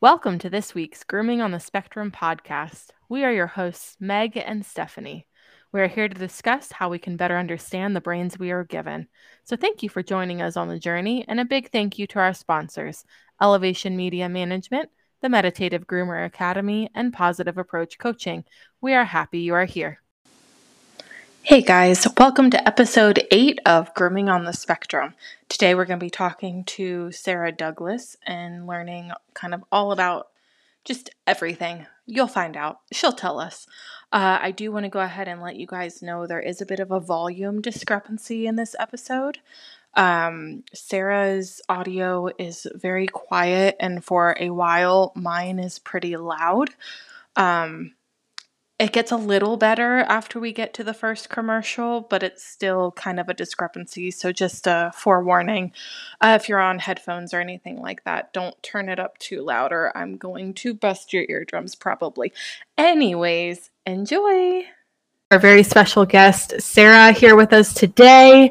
Welcome to this week's Grooming on the Spectrum podcast. We are your hosts, Meg and Stephenie. We are here to discuss how we can better understand the brains we are given. So, thank you for joining us on the journey, and a big thank you to our sponsors Elevation Media Management, the Meditative Groomer Academy, and Positive Approach Coaching. We are happy you are here. Hey guys, welcome to episode 8 of Grooming on the Spectrum. Today we're going to be talking to Sarah Douglas and learning kind of all about just everything. You'll find out. She'll tell us. Uh, I do want to go ahead and let you guys know there is a bit of a volume discrepancy in this episode. Um, Sarah's audio is very quiet, and for a while, mine is pretty loud. Um, it gets a little better after we get to the first commercial, but it's still kind of a discrepancy. So, just a forewarning uh, if you're on headphones or anything like that, don't turn it up too loud or I'm going to bust your eardrums probably. Anyways, enjoy. Our very special guest, Sarah, here with us today.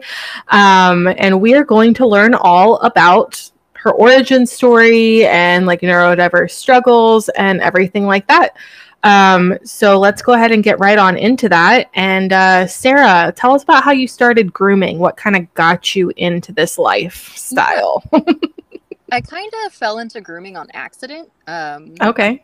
Um, and we are going to learn all about her origin story and like neurodiverse struggles and everything like that. Um, so let's go ahead and get right on into that. And uh, Sarah, tell us about how you started grooming. What kind of got you into this lifestyle? I kind of fell into grooming on accident. Um, okay.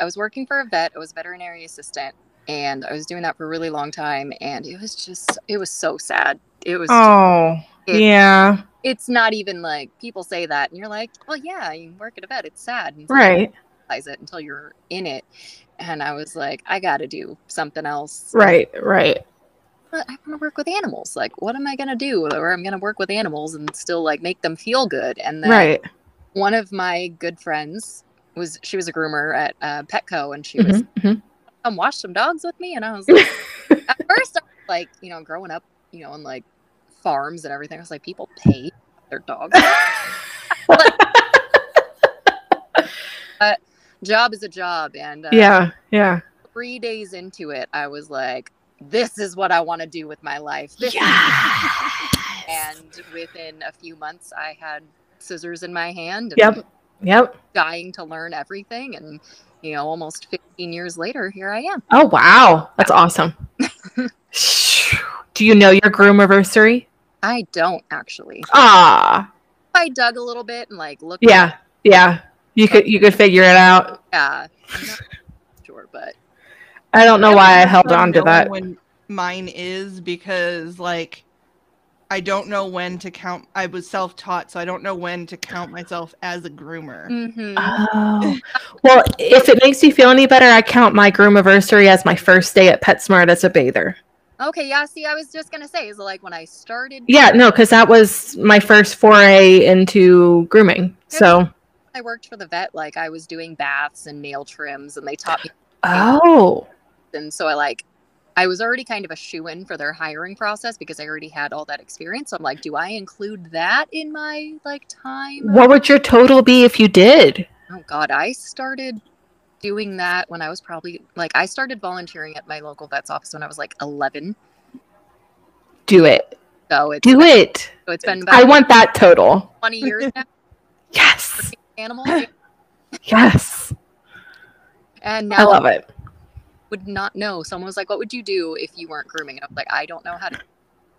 I was working for a vet. I was a veterinary assistant, and I was doing that for a really long time. And it was just, it was so sad. It was. Oh, it, yeah. It's not even like people say that, and you're like, well, yeah, you work at a vet. It's sad. right. It until you're in it and I was like, I got to do something else. Right, right. But I want to work with animals. Like, what am I gonna do? Or I'm gonna work with animals and still like make them feel good. And then right. one of my good friends was she was a groomer at uh, Petco, and she mm-hmm, was mm-hmm. come watch some dogs with me. And I was like, at first, I was like, you know, growing up, you know, on like farms and everything, I was like, people pay their dogs. but job is a job and uh, yeah yeah. three days into it i was like this is what i want to do with my life. This yes. and within a few months i had scissors in my hand yep yep. dying to learn everything and you know almost 15 years later here i am. Oh wow. That's awesome. Do you know your groom anniversary i don't actually. Ah. I dug a little bit and like looked yeah yeah you could you could figure it out. Yeah. sure, but I don't know I why I held on to that. When mine is because like I don't know when to count. I was self-taught, so I don't know when to count myself as a groomer. Mm-hmm. Oh. well, if it makes you feel any better, I count my groom anniversary as my first day at PetSmart as a bather. Okay, yeah. See, I was just gonna say, is like when I started. Yeah, no, because that was my first foray into grooming. So I worked for the vet, like I was doing baths and nail trims, and they taught me. Oh. And so I like, I was already kind of a shoe in for their hiring process because I already had all that experience. So I'm like, do I include that in my like time? What would your total be if you did? Oh God, I started doing that when I was probably like I started volunteering at my local vet's office when I was like 11. Do it. So do been, it. So it's been. I want that total. 20 years now. yes animals. yes. And now I love it. Would not know. Someone was like, "What would you do if you weren't grooming?" And I was like, "I don't know how to."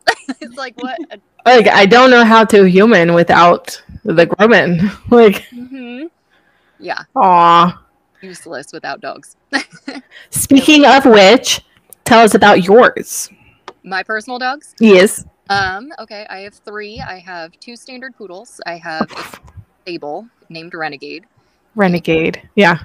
it's like what? Like I don't know how to human without the grooming. like. Mm-hmm. Yeah. Aw. Useless without dogs. Speaking of which, tell us about yours. My personal dogs. Yes. Um. Okay. I have three. I have two standard poodles. I have stable named Renegade. Renegade, yeah.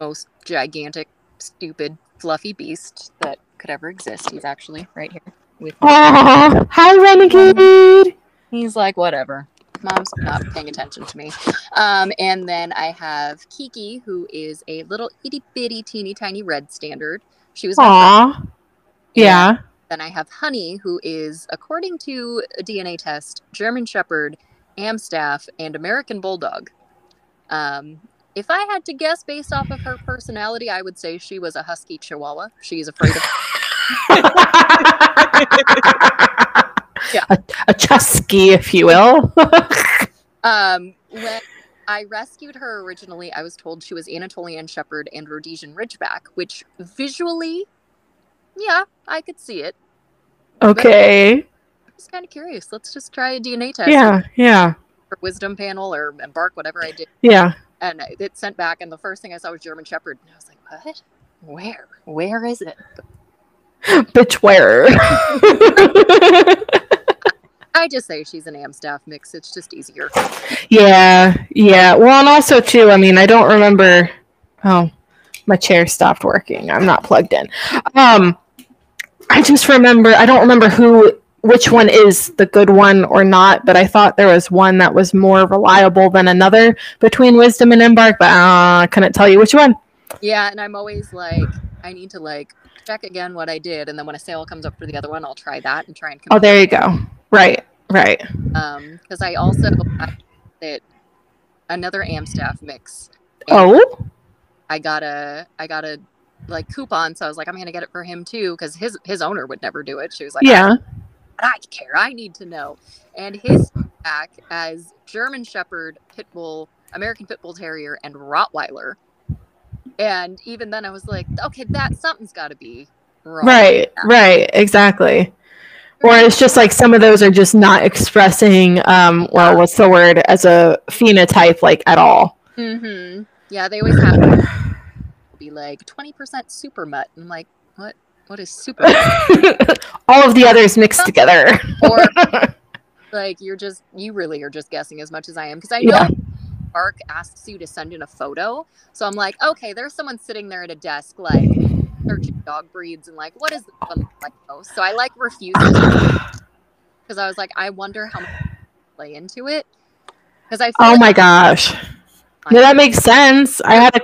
Most gigantic, stupid, fluffy beast that could ever exist. He's actually right here with me. Oh, hi, Renegade. He's like, whatever. Mom's not paying attention to me. Um, and then I have Kiki, who is a little itty bitty, teeny tiny red standard. She was. Aww. Yeah. Then I have Honey, who is, according to a DNA test, German Shepherd Amstaff, and American Bulldog. Um, if I had to guess based off of her personality, I would say she was a husky chihuahua. She's afraid of. yeah. a, a chusky, if you will. um, when I rescued her originally. I was told she was Anatolian Shepherd and Rhodesian Ridgeback, which visually, yeah, I could see it. Okay. I was kind of curious. Let's just try a DNA test. Yeah, yeah, Wisdom panel or embark, whatever I did. yeah. And it sent back, and the first thing I saw was German Shepherd. And I was like, what? Where? Where is it? Bitch, where? I just say she's an Amstaff mix. It's just easier. yeah, yeah. Well, and also too. I mean, I don't remember. Oh, my chair stopped working. I'm not plugged in. Um, I just remember. I don't remember who, which one is the good one or not. But I thought there was one that was more reliable than another between Wisdom and Embark. But uh, I couldn't tell you which one. Yeah, and I'm always like, I need to like check again what I did, and then when a sale comes up for the other one, I'll try that and try and. Oh, there you go. Right, right. Um, because I also I another Amstaff mix. Oh, I got a I got a like coupon, so I was like, I'm gonna get it for him too, because his his owner would never do it. She was like, yeah. I care, I need to know. And his back as German Shepherd, Pit Bull, American Pit Bull Terrier, and Rottweiler. And even then, I was like, okay, that something's got to be wrong. Right, right, exactly. Or it's just like some of those are just not expressing, um, well, what's the word, as a phenotype, like at all. Mm-hmm. Yeah, they always have to be like 20% super mutt. I'm like, what? Is super? all of the others mixed together. or like you're just you really are just guessing as much as I am because I know Yeah. Mark asks you to send in a photo. So I'm like, okay, there's someone sitting there at a desk like searching dog breeds and like what is this one like most? So I like refused because I was like, I wonder how much play into it because I Oh like my gosh. Yeah, that makes sense. I had a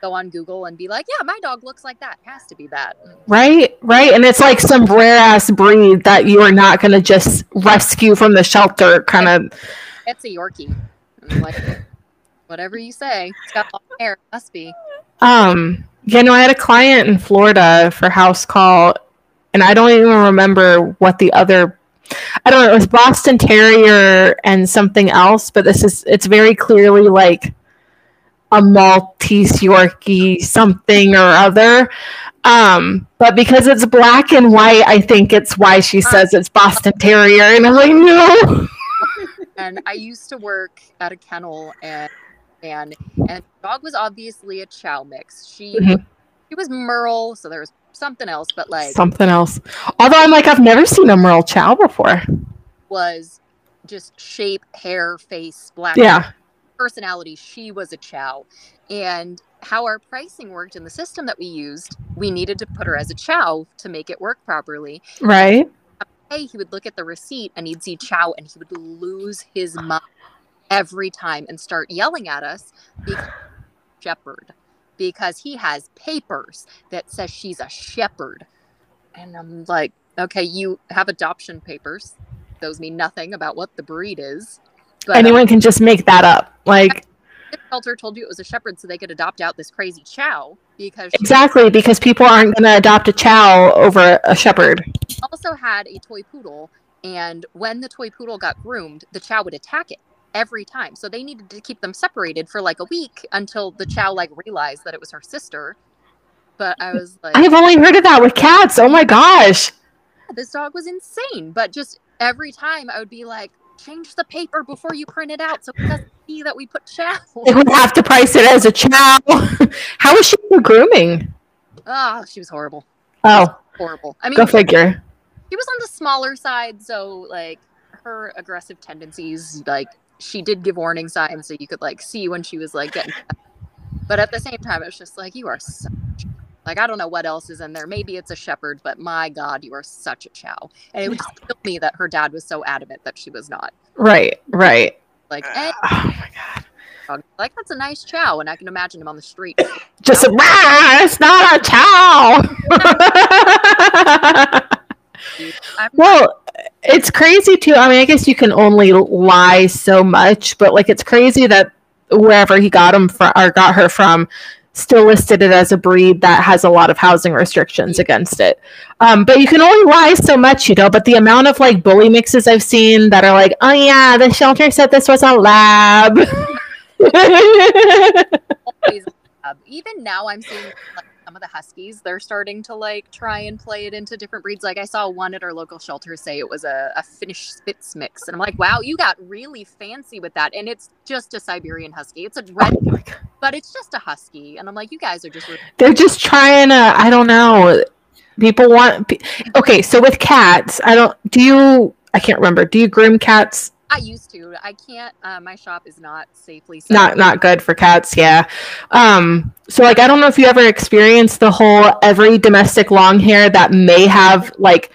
go on Google and be like, yeah, my dog looks like that. It has to be that. right, right, and it's like some rare ass breed that you are not gonna just rescue from the shelter, kind of. It's a Yorkie. Like, whatever you say. It's got long hair. It must be. Um, you know, I had a client in Florida for house call, and I don't even remember what the other. I don't know. It was Boston Terrier and something else, but this is. It's very clearly like a Maltese Yorkie something or other. Um, but because it's black and white, I think it's why she says it's Boston Terrier, and I'm like, no. and I used to work at a kennel and and and dog was obviously a chow mix. She Mhm. she was Merle, so there was something else, but like Something else. Although I'm like, I've never seen a Merle Chow before. was just shape, hair, face, black Yeah. Personality. She was a chow. And how our pricing worked in the system that we used, we needed to put her as a chow to make it work properly. Right. Hey, he would look at the receipt and he'd see chow and he would lose his mind every time and start yelling at us because shepherd because he has papers that says she's a shepherd and i'm like okay you have adoption papers those mean nothing about what the breed is but um, Anyone can just make that up. Like, the shelter told you it was a shepherd so they could adopt out this crazy chow because exactly, because people aren't going to adopt a chow over a shepherd. also had a toy poodle and when the toy poodle got groomed the chow would attack it every time so they needed to keep them separated for like a week until the chow like realized that it was her sister but i was like I've only heard of that with cats. Oh my gosh. this dog was insane but just every time i would be like change the paper before you print it out so it doesn't see that we put chow They would have to price it as a chow. How was she grooming? ah she was horrible Oh, horrible i mean go figure. she was on the smaller side so like her aggressive tendencies like she did give warning signs so you could like see when she was like getting but at the same time it was just like you are such like i don't know what else is in there maybe it's a shepherd but my god you are such a chow and it would just kill me that her dad was so adamant that she was not Right, right. like eh, Oh my god. like that's a nice chow and i can imagine him on the street Just a, "Rah, it's not a chow. Well, it's crazy too. I mean, I guess you can only lie so much, but like it's crazy that wherever he got him from or got her from still listed it as a breed that has a lot of housing restrictions against it. Um, but you can only lie so much, you know. But the amount of like bully mixes I've seen that are like, oh yeah, the shelter said this was a lab. Even now, I'm seeing like some of the huskies. They're starting to like try and play it into different breeds. Like I saw one at our local shelter say it was a, a Finnish Spitz mix, and I'm like, wow, you got really fancy with that. And it's just a Siberian Husky. It's a oh red, Oh but it's just a husky. And I'm like, you guys are just They're just trying to, I don't know. People want, okay, so with cats, I don't, do you, I can't remember, do you groom cats? I used to. I can't. Uh, my shop is not safely. set Not, not good for cats, yeah. Um, so like, I don't know if you ever experienced the whole every domestic long hair that may have like,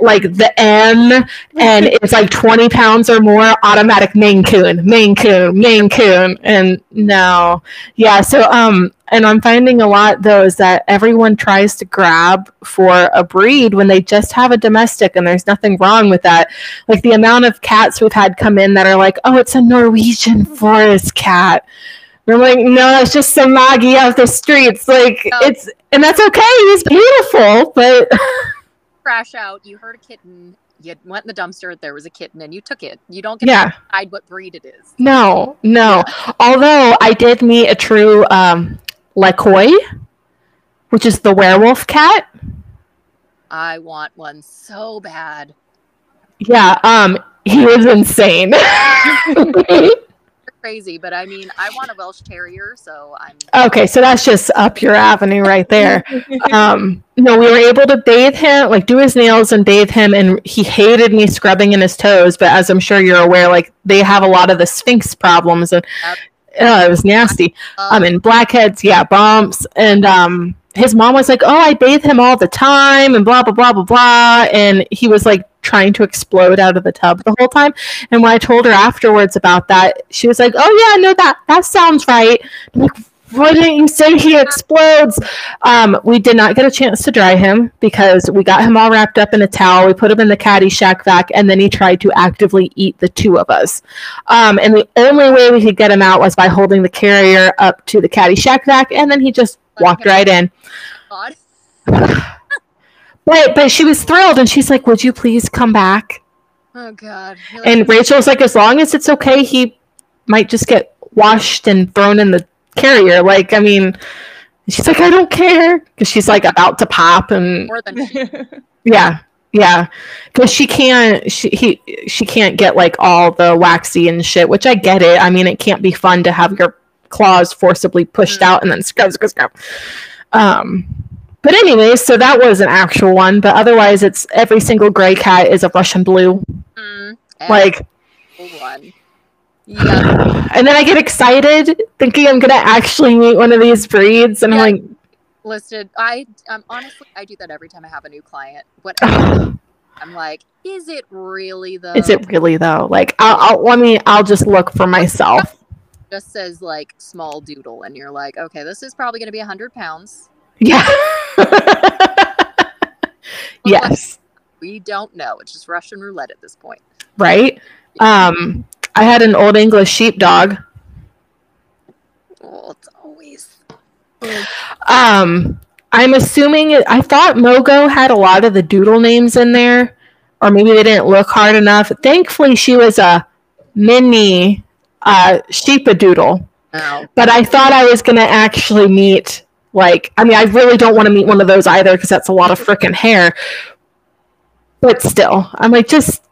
like the M and it's like 20 pounds or more automatic Maine Coon, Maine Coon, Maine Coon. And no, yeah. So, um, and I'm finding a lot though is that everyone tries to grab for a breed when they just have a domestic and there's nothing wrong with that. Like the amount of cats we've had come in that are like, oh, it's a Norwegian forest cat. And I'm like, no, it's just some Maggie off the streets. Like it's, and that's okay. He's beautiful, but crash out. You heard a kitten. You went in the dumpster. There was a kitten, and you took it. You don't get yeah. to decide what breed it is. No, no. Although I did meet a true um, Lykoi, which is the werewolf cat. I want one so bad. Yeah, um, he was insane. Crazy, but I mean, I want a Welsh Terrier, so I'm. okay, so that's just up your avenue right there. Um, no, we were able to bathe him, like do his nails and bathe him, and he hated me scrubbing in his toes. But as I'm sure you're aware, like they have a lot of the Sphynx problems, and Yep. uh, it was nasty. Um, I mean, blackheads, yeah, bumps, and um, his mom was like, "Oh, I bathe him all the time," and blah blah blah blah blah, and he was like trying to explode out of the tub the whole time. And when I told her afterwards about that, she was like, "Oh yeah, no, that that sounds right." I'm like, why didn't you say he explodes? Um, we did not get a chance to dry him because we got him all wrapped up in a towel. We put him in the caddy shack vac, and then he tried to actively eat the two of us. Um, and the only way we could get him out was by holding the carrier up to the caddy shack vac, and then he just walked right in. God. But but she was thrilled, and she's like, "Would you please come back?" Oh God. You're like, And Rachel's like, "As long as it's okay, he might just get washed and thrown in the carrier." Like, I mean, she's like, "I don't care," because she's like about to pop, and more than yeah, yeah, because she can't, she he she can't get like all the waxy and shit, which I get it. I mean, it can't be fun to have your claws forcibly pushed Mm. out and then scrub, scrub, scrub. Um, but anyway, so that was an actual one. But otherwise, it's every single gray cat is a Russian blue. Mm, Like, one. Yeah. and then I get excited thinking I'm gonna actually meet one of these breeds, and Yeah. I'm like, Listed. I um honestly I do that every time I have a new client. Whatever. I'm like, is it really though? is it really though? Like, I'll, I'll let me. I'll just look for myself. just says like small doodle and you're like, okay, this is probably gonna be a hundred pounds. Yeah. yes. We don't know. It's just Russian roulette at this point. Right. Um, I had an old English sheepdog. It's always Um, I'm assuming it, I thought MoeGo had a lot of the doodle names in there, or maybe they didn't look hard enough. Thankfully, she was a mini uh, sheepadoodle, no. but I thought I was gonna actually meet like I mean I really don't want to meet one of those either because that's a lot of freaking hair. But still, I'm like just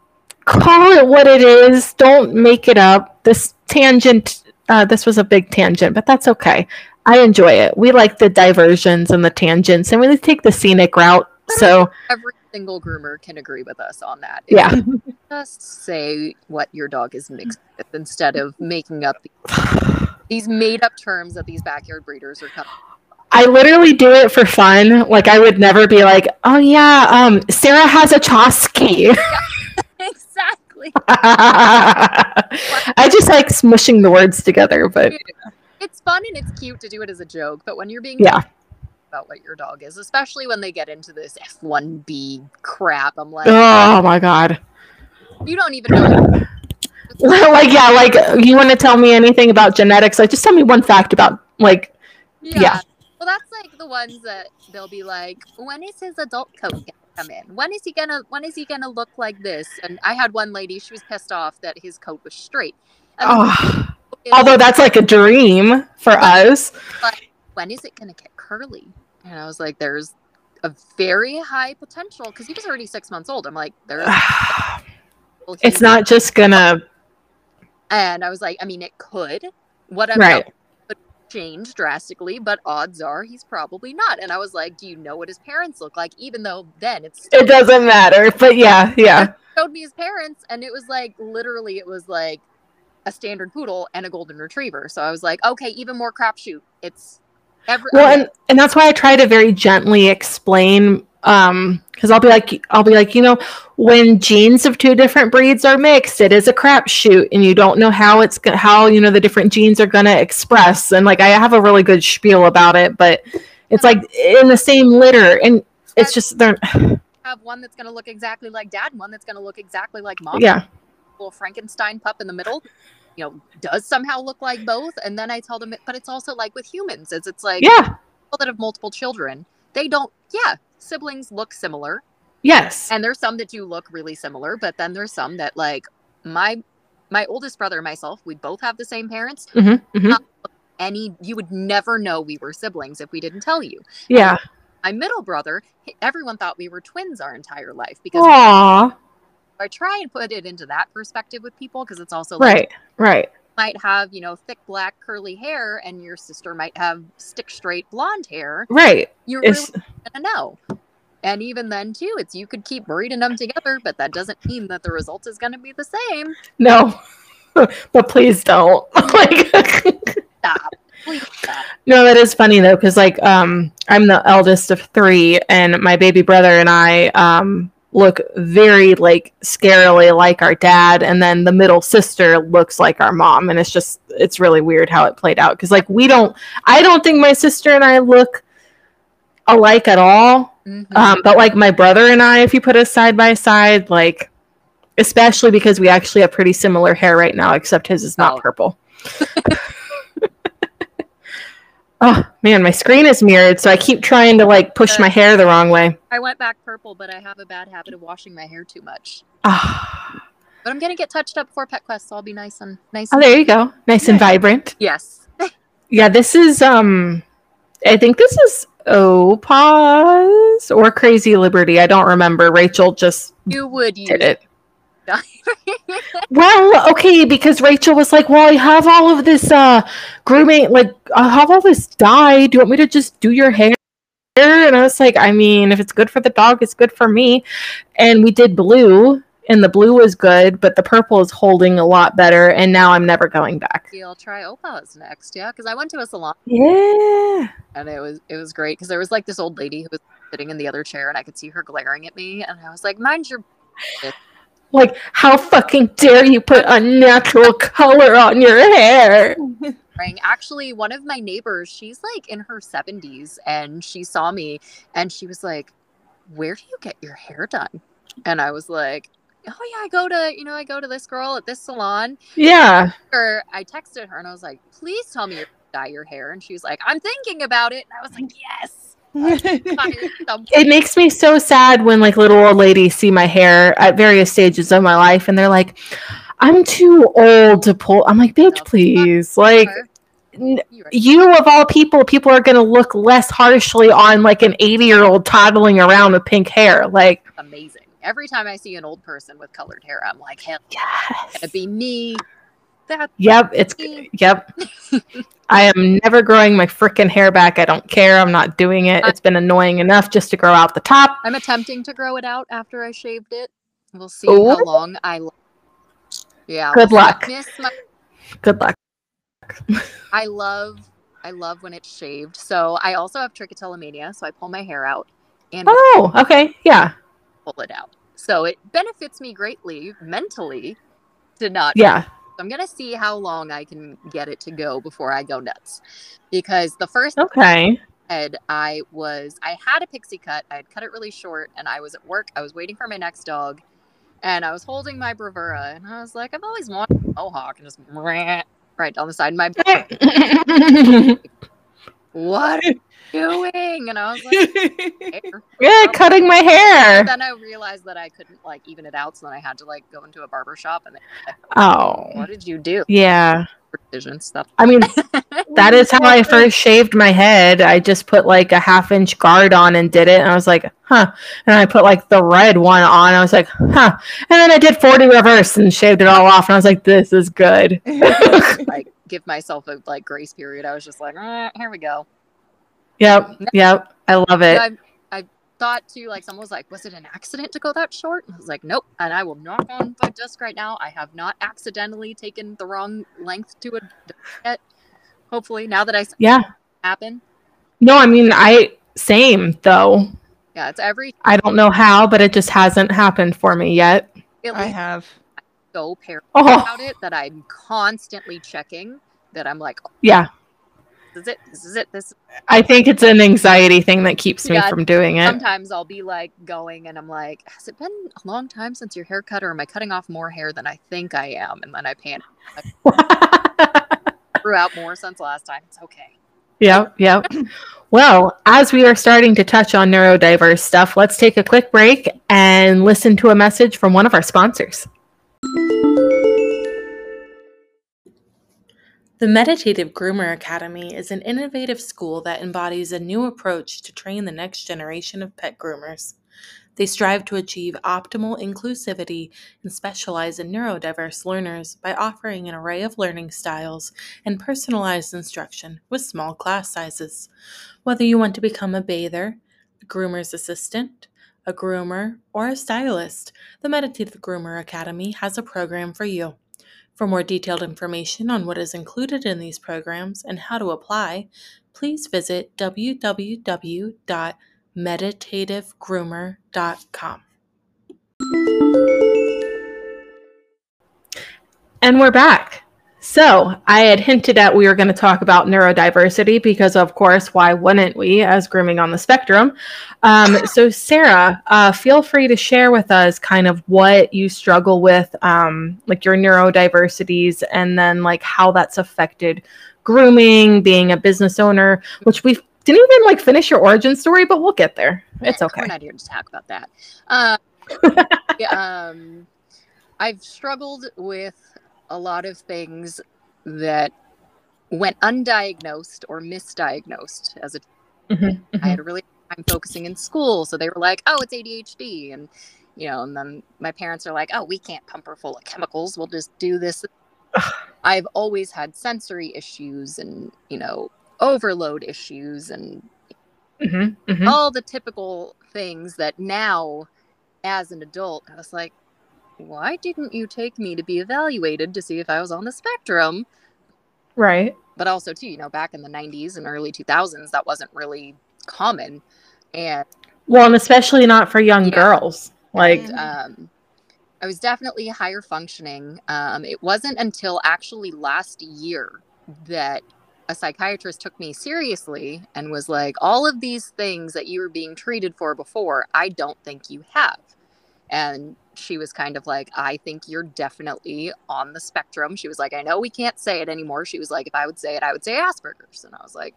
call it what it is. Don't make it up. This tangent, uh, this was a big tangent, but that's okay. I enjoy it. We like the diversions and the tangents, and we take the scenic route. So Every single groomer can agree with us on that. yeah, Just say what your dog is mixed with instead of making up these made up terms that these backyard breeders are coming. I literally do it for fun. Like I would never be like, oh yeah, um, Sarah has a Chosky. exactly. I just like smushing the words together, but It's fun and it's cute to do it as a joke, but when you're being Yeah. about what your dog is, especially when they get into this F1B crap, I'm like, oh my god. you don't even know. like yeah, like you want to tell me anything about genetics? Like just tell me one fact about like Yeah. Like the ones that they'll be like, when is his adult coat gonna come in? When is he gonna when is he gonna look like this? And I had one lady, she was pissed off that his coat was straight. And oh Although that's like a dream for us. But when is it to get curly? And I was like, there's a very high potential because he was already six months old. I'm like, there's. it's not just gonna. And I was like, I mean, it could. What I'm right. Change drastically, but odds are he's probably not. And I was like, do you know what his parents look like? Even though then it's. It doesn't matter, but yeah, yeah. Showed me his parents, and it was like literally, it was like a standard poodle and a golden retriever. So I was like, okay, even more crapshoot. It's every. Well, and and that's why I try to very gently explain um because i'll be like i'll be like you know when genes of two different breeds are mixed it is a crapshoot and you don't know how it's how you know the different genes are going to express. And like i have a really good spiel about it but it's like in the same litter and it's just they're have one that's going to look exactly like dad one that's going to look exactly like mom. Yeah. Little frankenstein pup in the middle you know does somehow look like both. And then i tell them but it's also like with humans it's it's like yeah. people that have multiple children they don't yeah siblings look similar. Yes. And there's some that do look really similar, but then there's some that like my my oldest brother and myself, we both have the same parents. Mm-hmm, mm-hmm. any you would never know we were siblings if we didn't tell you. Yeah. And my middle brother, everyone thought we were twins our entire life because Aww. I try and put it into that perspective with people because it's also like, right, right. Might have you know thick black curly hair, and your sister might have stick straight blonde hair. Right. You're it's... really gonna know. And even then, too, it's you could keep breeding them together, but that doesn't mean that the result is going to be the same. No, but please don't. like, stop. Please stop. No, that is funny though, because like um, I'm the eldest of three, and my baby brother and I um, look very like scarily like our dad and then the middle sister looks like our mom and it's just it's really weird how it played out because like we don't i don't think my sister and i look alike at all mm-hmm. um, but like my brother and i if you put us side by side like especially because we actually have pretty similar hair right now except his is not oh. purple Oh man, my screen is mirrored, so I keep trying to like push uh, my hair the wrong way. I went back purple, but I have a bad habit of washing my hair too much. Ah. but I'm gonna get touched up for Pet Quest, so I'll be nice and nice. Oh, and there you go, nice yeah. and vibrant. Yes. yeah, this is um, I think this is OPAWZ or Crazy Liberty. I don't remember. Rachel just you would did it. well, okay, because Rachel was like, "Well, I have all of this uh grooming, like I have all this dye. Do you want me to just do your hair?" And I was like, "I mean, if it's good for the dog, it's good for me." And we did blue, and the blue was good, but the purple is holding a lot better. And now I'm never going back. I'll try OPAWZ next, yeah, because I went to a salon. Yeah, and it was it was great because there was like this old lady who was sitting in the other chair, and I could see her glaring at me, and I was like, "Mind your." Like, how fucking dare you put unnatural color on your hair? Actually, one of my neighbors, she's like in her 70s and she saw me and she was like, Where do you get your hair done? And I was like, Oh yeah, I go to, you know, I go to this girl at this salon. Yeah. Or I texted her and I was like, Please tell me you dye your hair. And she was like, I'm thinking about it. And I was like, Yes. It makes me so sad when like little old ladies see my hair at various stages of my life and they're like i'm too old to pull i'm like bitch please like you of all people people are going to look less harshly on like an 80 year old toddling around with pink hair like amazing. Every time i see an old person with colored hair i'm like hell yes. it's be me that's yep it's yep I am never growing my freaking hair back. I don't care. I'm not doing it. It's been annoying enough just to grow out the top. I'm attempting to grow it out after I shaved it. We'll see Ooh. how long I. Yeah. Good luck. My... Good luck. I love, I love when it's shaved. So I also have trichotillomania, so I pull my hair out. And oh, okay, yeah. Pull it out. So it benefits me greatly mentally to not. Yeah. I'm gonna see how long I can get it to go before I go nuts. Because the first okay head I was I had a pixie cut. I had cut it really short and I was at work. I was waiting for my next dog and I was holding my bravura and I was like, I've always wanted a mohawk and just right down the side of my what are you doing? And I was like, yeah, um, cutting my hair. then I realized that I couldn't like even it out, so then I had to like go into a barber shop and. Like, oh, what did you do? Yeah. precision stuff. I mean, that is how I first shaved my head. I just put like a half inch guard on and did it. And I was like, huh. And I put like the red one on. I was like, huh. And then I did 40 reverse and shaved it all off. And I was like, this is good. like give myself a like grace period. I was just like, eh, here we go. Yep. Yep. I love it. I, I thought too, like someone was like, was it an accident to go that short? I was like, nope. And I will knock on my desk right now. I have not accidentally taken the wrong length to a yet. Hopefully, now that I yeah happen. No, I mean I same though. Yeah, it's every. I don't know how, but it just hasn't happened for me yet. I have so paranoid oh. about it that I'm constantly checking. That I'm like, oh, yeah, this is it. This is it. This. I think it's an anxiety thing that keeps me yeah, from doing it. Sometimes I'll be like going, and I'm like, has it been a long time since your haircut, or am I cutting off more hair than I think I am? And then I panic. grew out more since last time. It's okay. Yeah, yeah. well, as we are starting to touch on neurodiverse stuff, let's take a quick break and listen to a message from one of our sponsors. The Meditative Groomer Academy is an innovative school that embodies a new approach to train the next generation of pet groomers. They strive to achieve optimal inclusivity and specialize in neurodiverse learners by offering an array of learning styles and personalized instruction with small class sizes. Whether you want to become a bather, a groomer's assistant, a groomer, or a stylist, the Meditative Groomer Academy has a program for you. For more detailed information on what is included in these programs and how to apply, please visit www.meditativegroomer.com. And we're back. So, I had hinted at we were going to talk about neurodiversity because, of course, why wouldn't we as grooming on the spectrum? Um, so, Sarah, uh, feel free to share with us kind of what you struggle with, um, like your neurodiversities, and then like how that's affected grooming, being a business owner, which we didn't even like finish your origin story, but we'll get there. It's okay. We're not here to talk about that. Uh, um, I've struggled with a lot of things that went undiagnosed or misdiagnosed as a mm-hmm, mm-hmm. I had a really time focusing in school so they were like oh it's ADHD and you know and then my parents are like oh we can't pump her full of chemicals we'll just do this I've always had sensory issues and you know overload issues and mm-hmm, mm-hmm. all the typical things that now as an adult I was like why didn't you take me to be evaluated to see if I was on the spectrum? Right. But also, too, you know, back in the 90s and early 2000s, that wasn't really common. And well, and especially not for young yeah. girls. Like, and, um, I was definitely higher functioning. Um, it wasn't until actually last year that a psychiatrist took me seriously and was like, all of these things that you were being treated for before, I don't think you have. And she was kind of like, I think you're definitely on the spectrum. She was like, I know we can't say it anymore. She was like, if I would say it, I would say Asperger's. And I was like,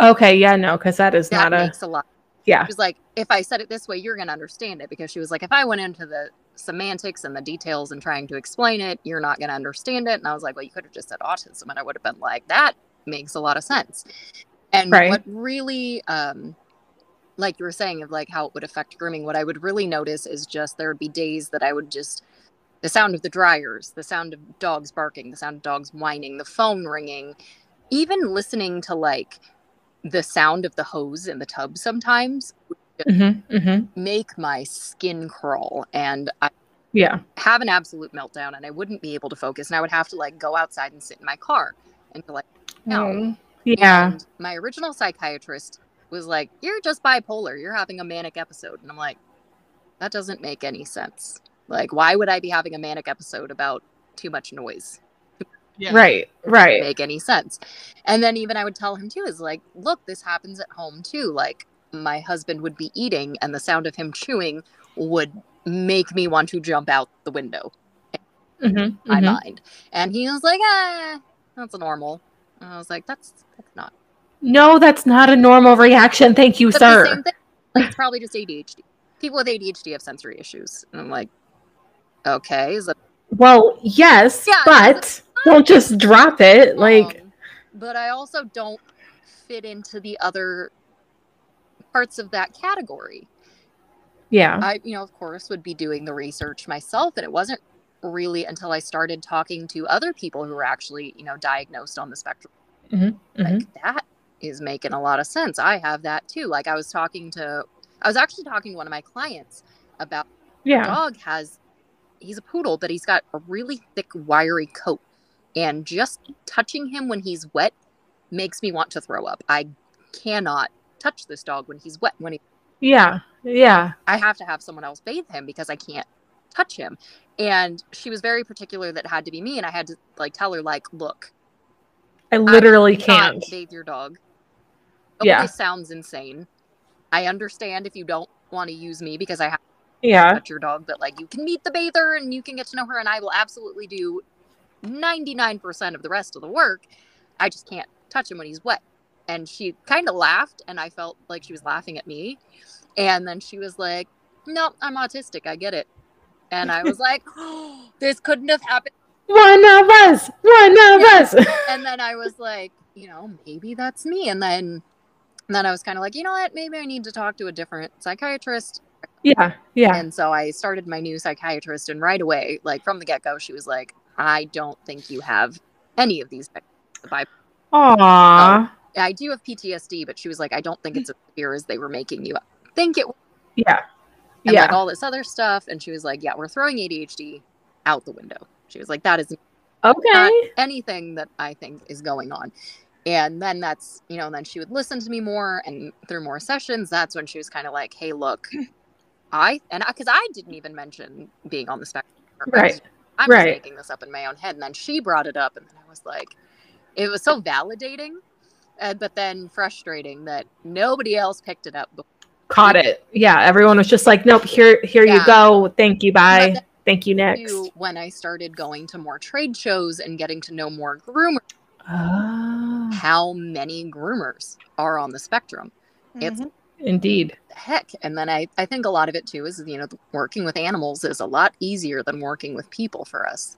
okay, yeah, no, because that is that not makes a, a lot. Yeah. She was like, if I said it this way, you're going to understand it. Because she was like, if I went into the semantics and the details and trying to explain it, you're not going to understand it. And I was like, well, you could have just said autism. And I would have been like, that makes a lot of sense. And right. what really um, like you were saying of like how it would affect grooming what i would really notice is just there would be days that i would just the sound of the dryers the sound of dogs barking the sound of dogs whining the phone ringing even listening to like the sound of the hose in the tub sometimes mm-hmm, mm-hmm. make my skin crawl and i yeah. have an absolute meltdown and i wouldn't be able to focus and i would have to like go outside and sit in my car and be like no mm, yeah. And my original psychiatrist was like, You're just bipolar. You're having a manic episode. And I'm like, That doesn't make any sense. Like, why would I be having a manic episode about too much noise? Yeah. Right, right. Make any sense. And then even I would tell him too is like, look, this happens at home too. Like my husband would be eating and the sound of him chewing would make me want to jump out the window. Mm-hmm, my mm-hmm. mind. And he was like, ah, that's normal. And I was like, that's that's not no, that's not a normal reaction. Thank you, but sir. Like, it's probably just ADHD. People with ADHD have sensory issues. And I'm like, okay. Is well, yes, yeah, but don't just drop it. Like, um, but I also don't fit into the other parts of that category. yeah. I, you know, of course, would be doing the research myself, and it wasn't really until I started talking to other people who were actually, you know, diagnosed on the spectrum. Mhm, Like that is making a lot of sense. I have that too. Like I was talking to, I was actually talking to one of my clients about Yeah. dog has he's a poodle but he's got a really thick wiry coat and just touching him when he's wet makes me want to throw up i cannot touch this dog when he's wet when he Yeah. Yeah. i have to have someone else bathe him because i can't touch him and she was very particular that it had to be me and i had to like tell her like look I literally I can't. bathe your dog Yeah. Sounds insane i understand if you don't want to use me because i have Yeah. touch your dog, but like you can meet the bather and you can get to know her, and I will absolutely do 99% of the rest of the work. I just can't touch him when he's wet. And she kind of laughed, and I felt like she was laughing at me. And then she was like, No, I'm autistic. I get it. And I was like, oh, This couldn't have happened. One of us. One of Yeah. us. And then I was like, You know, maybe that's me. And then, and then I was kind of like, You know what? Maybe I need to talk to a different psychiatrist yeah. Yeah. And so I started my new psychiatrist, and right away, like from the get go, she was like, I don't think you have any of these. bi- Aw. Oh, I do have PTSD, but she was like, I don't think it's as severe as they were making you think it was. Yeah. And Yeah. like all this other stuff. And she was like, Yeah, we're throwing ADHD out the window. She was like, That is Okay. not anything that I think is going on. And then that's, you know, then she would listen to me more and through more sessions, that's when she was kind of like, Hey, look, I, and because I, didn't even mention being on the spectrum. Right. I'm Right. just making this up in my own head. And then she brought it up, and then I was like, it was so validating, uh, but then frustrating that nobody else picked it up. before. Caught it. Yeah. Everyone was just like, nope, here, here you go. Thank you. Bye. Thank you. Next. When I started going to more trade shows and getting to know more groomers, Oh, how many groomers are on the spectrum? It's Mhm. indeed. heck. And then I, I think a lot of it too is, you know, working with animals is a lot easier than working with people for us.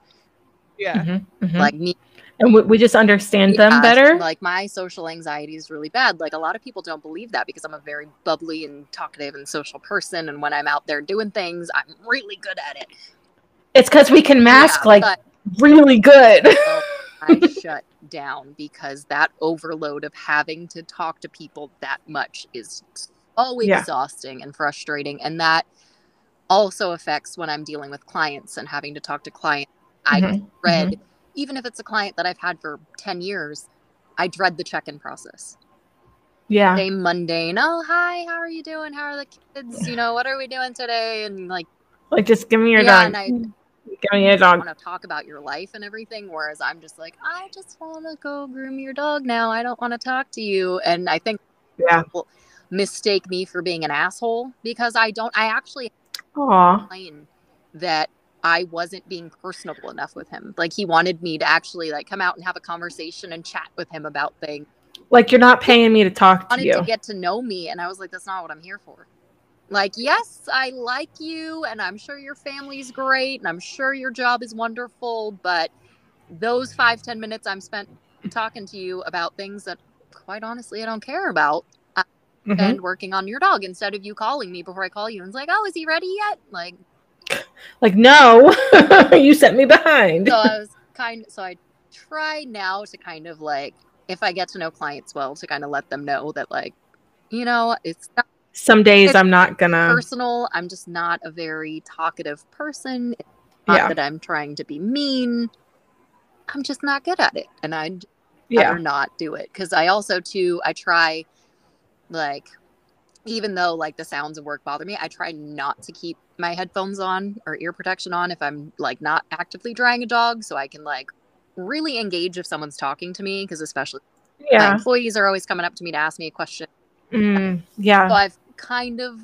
yeah. Mhm, mhm. Like me and we, we just understand them better. Like my social anxiety is really bad. Like a lot of people don't believe that because I'm a very bubbly and talkative and social person. And when I'm out there doing things, I'm really good at it. It's because we can mask Yeah, like but really good. I shut down because that overload of having to talk to people that much is always Yeah. exhausting and frustrating. And that also affects when I'm dealing with clients and having to talk to clients. I Mhm, dread, even if it's a client that I've had for 10 years, I dread the check in process. Yeah. Same mundane, oh, hi, how are you doing? How are the kids? You know, what are we doing today? And like, Like, just give me your Yeah, dog. And I- give me your dog. want to talk about your life and everything. Whereas I'm just like, I just want to go groom your dog now. I don't want to talk to you. And I think Yeah. people mistake me for being an asshole because I don't, I actually Aw. explain that I wasn't being personable enough with him. Like he wanted me to actually like come out and have a conversation and chat with him about things. Like you're not paying me to talk to wanted you. to get to know me and I was like, that's not what I'm here for. Like, yes, I like you and I'm sure your family's great and I'm sure your job is wonderful, but those five, ten minutes I'm spent talking to you about things that quite honestly I don't care about Mhm. and working on your dog instead of you calling me before I call you and it's like, oh, is he ready yet? Like Like, no, you sent me behind. so I was kind so I try now to kind of like if I get to know clients well to kind of let them know that like, you know, it's not Some days It's I'm not gonna. personal. I'm just not a very talkative person. It's not Yeah. that I'm trying to be mean. I'm just not good at it. And I'd Yeah. rather not do it. Cause I also too I try like even though like the sounds of work bother me, I try not to keep my headphones on or ear protection on if I'm like not actively drying a dog so I can like really engage if someone's talking to me because especially my Yeah. employees are always coming up to me to ask me a question Mm, yeah. so I've kind of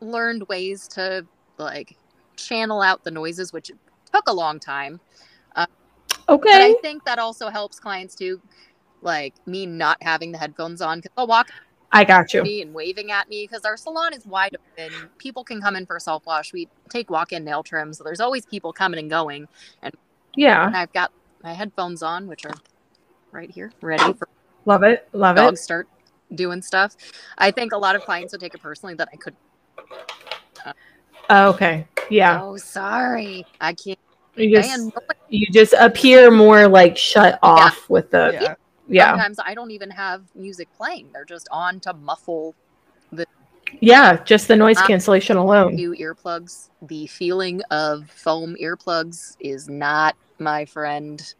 learned ways to like channel out the noises, which took a long time. Uh, but I think that also helps clients too, like me not having the headphones on because they'll walk I got you. me and waving at me because our salon is wide open. People can come in for self wash. We take walk in nail trim, so there's always people coming and going. And yeah. And I've got my headphones on, which are right here, ready for Love it. Love dogs it. start doing stuff. I think a lot of clients would take it personally that I could. Oh, okay. Yeah. Oh, sorry, I can't. You just and you just appear more like shut off with the yeah. yeah. sometimes I don't even have music playing; they're just on to muffle the. Yeah, just the noise Uh, cancellation alone. new earplugs. The feeling of foam earplugs is not my friend.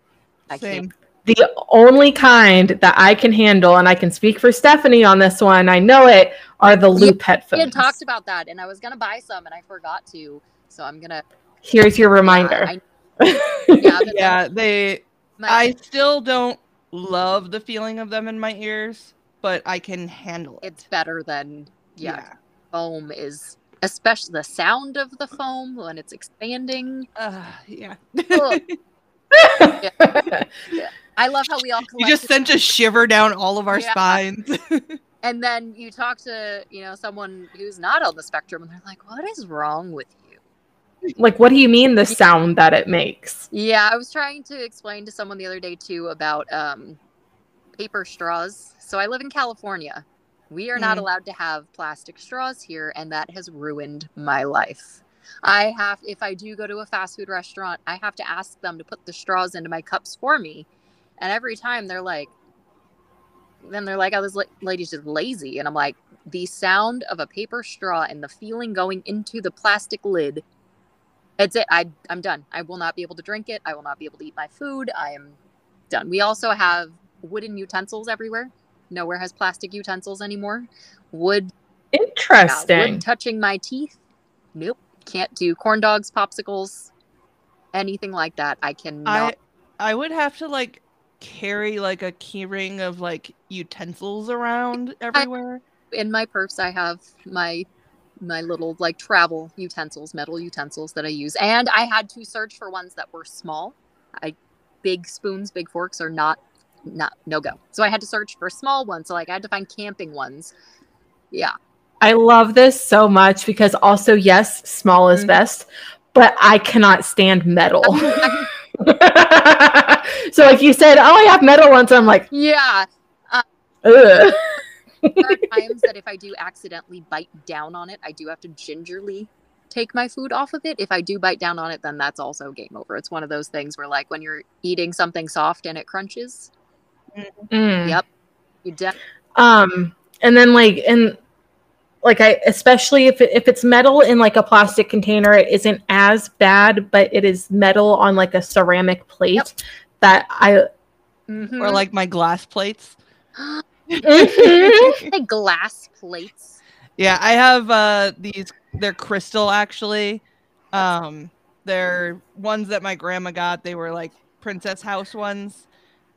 I Same. can't. The only kind that I can handle, and I can speak for Stephenie on this one, I know it, are the loop We headphones. We had talked about that, and I was gonna buy some, and I forgot to. So I'm gonna. Here's your reminder. I, yeah, Yeah, they. my- I still don't love the feeling of them in my ears, but I can handle it. it's better than yeah, foam is especially the sound of the foam when it's expanding Uh, yeah. Ugh. i love how we all you just sent a shiver down all of our Yeah. spines. and then you talk to you know someone who's not on the spectrum and they're like what is wrong with you like, what do you mean the sound that it makes? yeah i was trying to explain to someone the other day too about um paper straws so i live in california we are not Mm. allowed to have plastic straws here and that has ruined my life i have if i do go to a fast food restaurant i have to ask them to put the straws into my cups for me and every time they're like then they're like oh this la- lady's just lazy. And i'm like the sound of a paper straw and the feeling going into the plastic lid That's it. I, i'm done. I will not be able to drink it. I will not be able to eat my food. I am done. We also have wooden utensils everywhere. Nowhere has plastic utensils anymore. Wood yeah, Interesting. wood touching my teeth. Nope. Can't do corn dogs popsicles anything like that. I cannot I I would have to like carry like a keyring of like utensils around everywhere. in my purse i have my my little like travel utensils metal utensils that i use and i had to search for ones that were small i big spoons big forks are not not no go so i had to search for small ones so like i had to find camping ones yeah I love this so much because also, yes, small is Mhm. best, but I cannot stand metal. so, like you said, oh, I have metal ones. I'm like, yeah ugh. there are times that if i do accidentally bite down on it i do have to gingerly take my food off of it if i do bite down on it then that's also game over it's one of those things where like when you're eating something soft and it crunches Mm. Yep. you de- Um, and then like and like I especially if it, if it's metal in like a plastic container, it isn't as bad, but it is metal on like a ceramic plate Yep. that I Mhm. Or like my glass plates. Mhm. like glass plates. Yeah, I have uh these they're crystal actually. Um they're ones that my grandma got. They were like princess house ones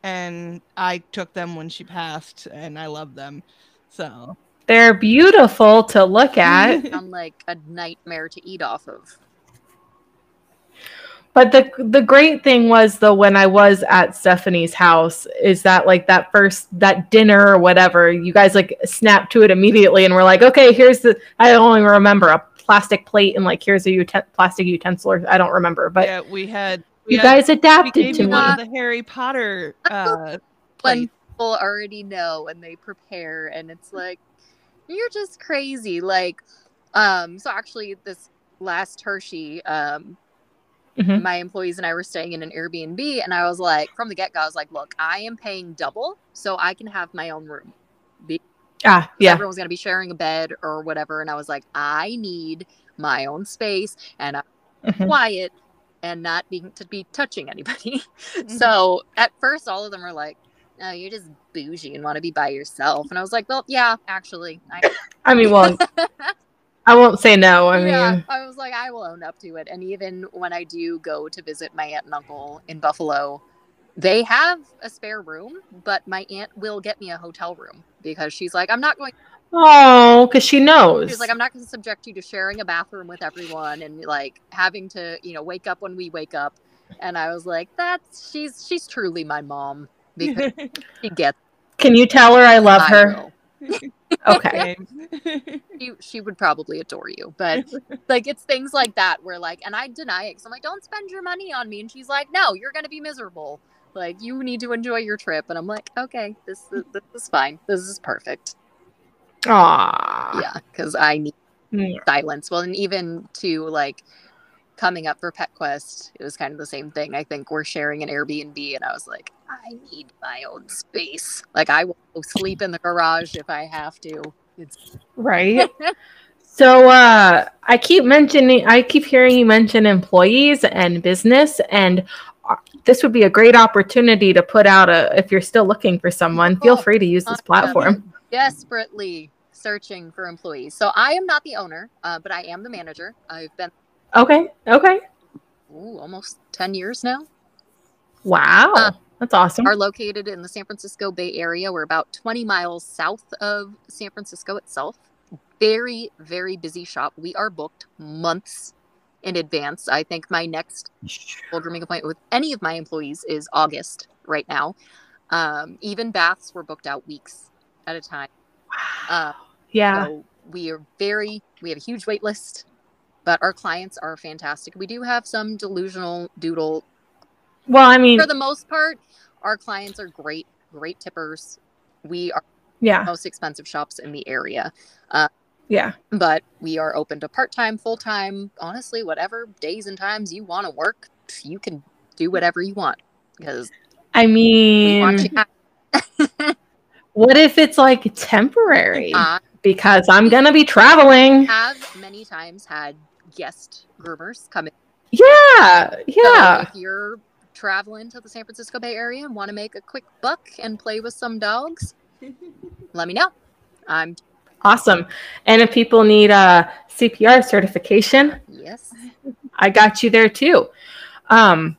and I took them when she passed and I love them. So, they're beautiful to look at. Sound like a nightmare to eat off of. But the the great thing was though when I was at Stephenie's house is that like that first that dinner or whatever, you guys like snapped to it immediately and we're like, okay, here's the I only remember a plastic plate and like here's a uten- plastic utensil or I don't remember, but yeah, we had we you had- guys we adapted gave to me. one of the Harry Potter uh When people already know and they prepare, and it's like you're just crazy. Like, um, so actually, this last Hershey, um, Mhm. my employees and I were staying in an Airbnb, and I was like, from the get go, I was like, look, I am paying double so I can have my own room. Ah, yeah. Everyone's gonna be sharing a bed or whatever, and I was like, I need my own space and I'm Mhm. quiet and not being to be touching anybody. Mhm. So at first, all of them were like, "No, you're just bougie and want to be by yourself." And I was like, "Well, yeah, actually, I, I mean, well, I won't say no. I mean, yeah." I was like, "I will own up to it." And even when I do go to visit my aunt and uncle in Buffalo, they have a spare room, but my aunt will get me a hotel room because she's like, "I'm not going." oh, because she knows. She's like, "I'm not going to subject you to sharing a bathroom with everyone and like having to, you know, wake up when we wake up." And I was like, "That's she's she's truly my mom because she gets." Can you tell her I love I her? will. Okay. she, she would probably adore you but like it's things like that where like and i deny it because i'm like don't spend your money on me and she's like no you're gonna be miserable Like you need to enjoy your trip." And I'm like, "Okay, this is, this is fine. This is perfect." Aww. Yeah, because I need Yeah. silence. Well, and even to like coming up for Pet Quest, it was kind of the same thing. I think we're sharing an Airbnb, and I was like, I need my own space. Like I will sleep in the garage if I have to. It's Right. so uh I keep mentioning I keep hearing you mention employees and business and uh, this would be a great opportunity to put out a if you're still looking for someone, feel Oh, free to use this platform. desperately searching for employees. So I am not the owner, uh, but I am the manager. I've been Okay. Okay. ooh, almost ten years now. Wow. Uh, That's awesome. Are located in the San Francisco Bay Area. We're about 20 miles south of San Francisco itself. Very, very busy shop. We are booked months in advance. I think my next full grooming appointment with any of my employees is August right now. Um, even baths were booked out weeks at a time. Uh, yeah. so we are very, we have a huge wait list, but our clients are fantastic. We do have some delusional doodle Well, I mean, for the most part, our clients are great, great tippers. We are yeah. the most expensive shops in the area, Yeah. but we are open to part time, full time, honestly, whatever days and times you want to work, you can do whatever you want because I mean, what if it's like temporary? I because I'm going to be traveling. have many times had guest groomers come in. Yeah. So Yeah. if you're traveling to the San Francisco Bay Area and want to make a quick buck and play with some dogs, let me know. I'm Awesome. And if people need a CPR certification, yes. I got you there too. Um,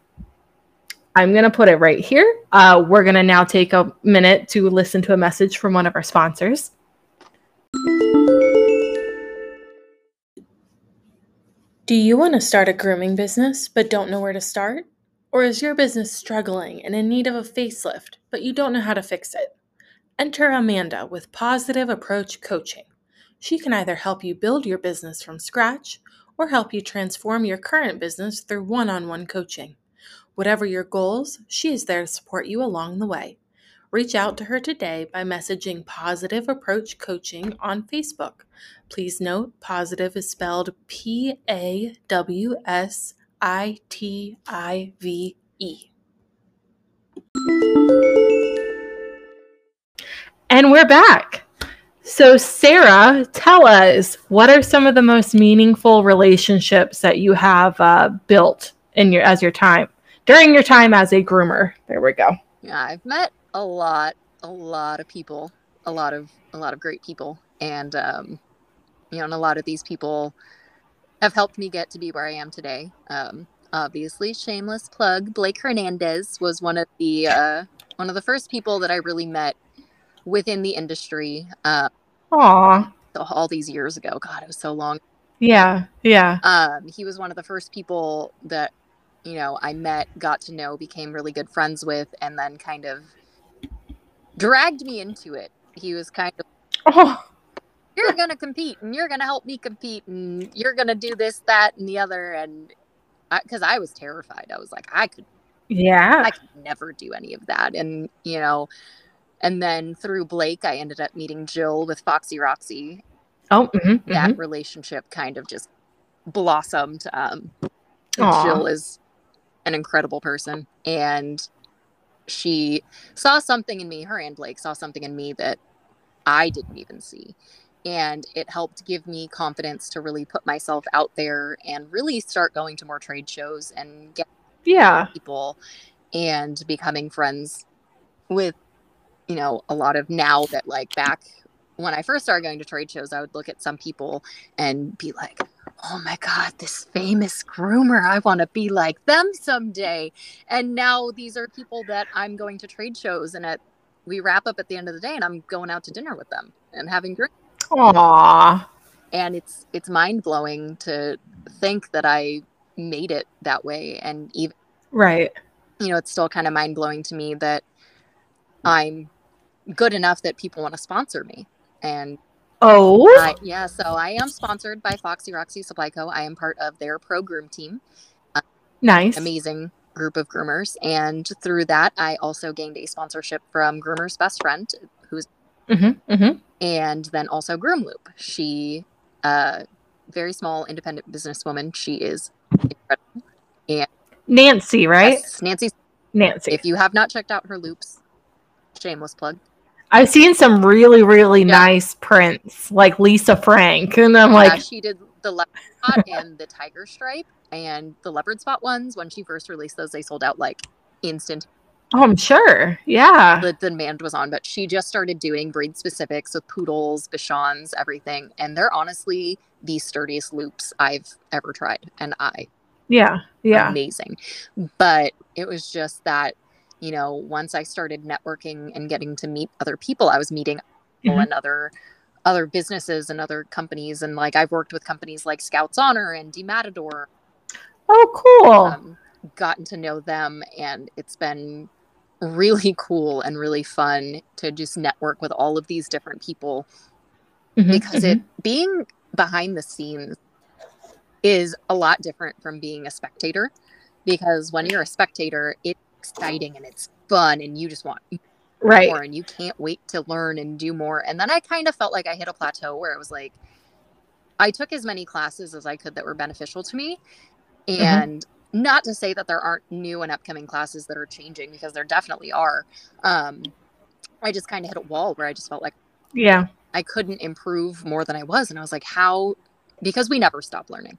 I'm going to put it right here. Uh, we're going to now take a minute to listen to a message from one of our sponsors. Do you want to start a grooming business but don't know where to start? Or is your business struggling and in need of a facelift, but you don't know how to fix it? Enter Amanda with Pawsitive Approach Coaching. She can either help you build your business from scratch or help you transform your current business through one on one coaching. Whatever your goals, she is there to support you along the way. Reach out to her today by messaging Pawsitive Approach Coaching on Facebook. Please note, positive is spelled P A W S I T I V E. And we're back. So, Sarah, tell us what are some of the most meaningful relationships that you have uh, built in your as your time during your time as a groomer? There we go. Yeah, I've met a lot, a lot of people, a lot of a lot of great people, and um, you know, and a lot of these people have helped me get to be where I am today. Um, obviously, shameless plug. Blake Hernandez was one of the uh, one of the first people that I really met within the industry. Uh, Aw, all these years ago. God, it was so long. yeah, yeah, Um, he was one of the first people that you know I met, got to know, became really good friends with, and then kind of dragged me into it. He was kind of oh, you're gonna compete and you're gonna help me compete and you're gonna do this that and the other. And because I, was terrified. I was like i could yeah, i could never do any of that. And you know and then through blake i ended up meeting jill with foxy roxy. Oh, mhm, that mhm. relationship kind of just blossomed um jill is an incredible person. And she saw something in me her and blake saw something in me that i didn't even see. And it helped give me confidence to really put myself out there and really start going to more trade shows and get yeah, people and becoming friends with you know a lot of now that like back when i first started going to trade shows i would look at some people and be like oh my god this famous groomer i want to be like them someday. And now these are people that i'm going to trade shows and at we wrap up at the end of the day and i'm going out to dinner with them and having drinks Aw, and it's it's mind blowing to think that I made it that way and even right. you know it's still kind of mind blowing to me that I'm good enough that people want to sponsor me and Oh, I, yeah so I am sponsored by Foxy Roxy Supply Co I am part of their pro groom team nice. amazing group of groomers. And through that, I also gained a sponsorship from Groomer's best friend, who's Mm-hmm, mm-hmm. and then also Groom Loop. She, uh, very small independent businesswoman. She is incredible. Nancy, right? Yes, Nancy. Nancy. If you have not checked out her loops, shameless plug. I've seen some really, really Yeah. nice prints, like Lisa Frank, and I'm yeah, like, she did the leopard spot and the tiger stripe and the leopard spot ones. When she first released those, they sold out like instant. oh, I'm sure. Yeah. The, the demand was on, but she just started doing breed specifics with poodles, bichons, everything, and they're honestly the sturdiest loops I've ever tried, and I Yeah. Yeah. amazing. But it was just that, you know, once I started networking and getting to meet other people, I was meeting people Mhm. and other other businesses and other companies and like I've worked with companies like Scouts Honor and DeMatador, Oh, cool. um, gotten to know them and it's been really cool and really fun to just network with all of these different people Mhm, because mhm. it being behind the scenes is a lot different from being a spectator because when you're a spectator it's exciting and it's fun and you just want right. more and you can't wait to learn and do more and then i kind of felt like i hit a plateau where it was like i took as many classes as i could that were beneficial to me Mhm. and not to say that there aren't new and upcoming classes that are changing because there definitely are um, i just kind of hit a wall where i just felt like Yeah. I couldn't improve more than I was. And I was like, how? Because we never stop learning.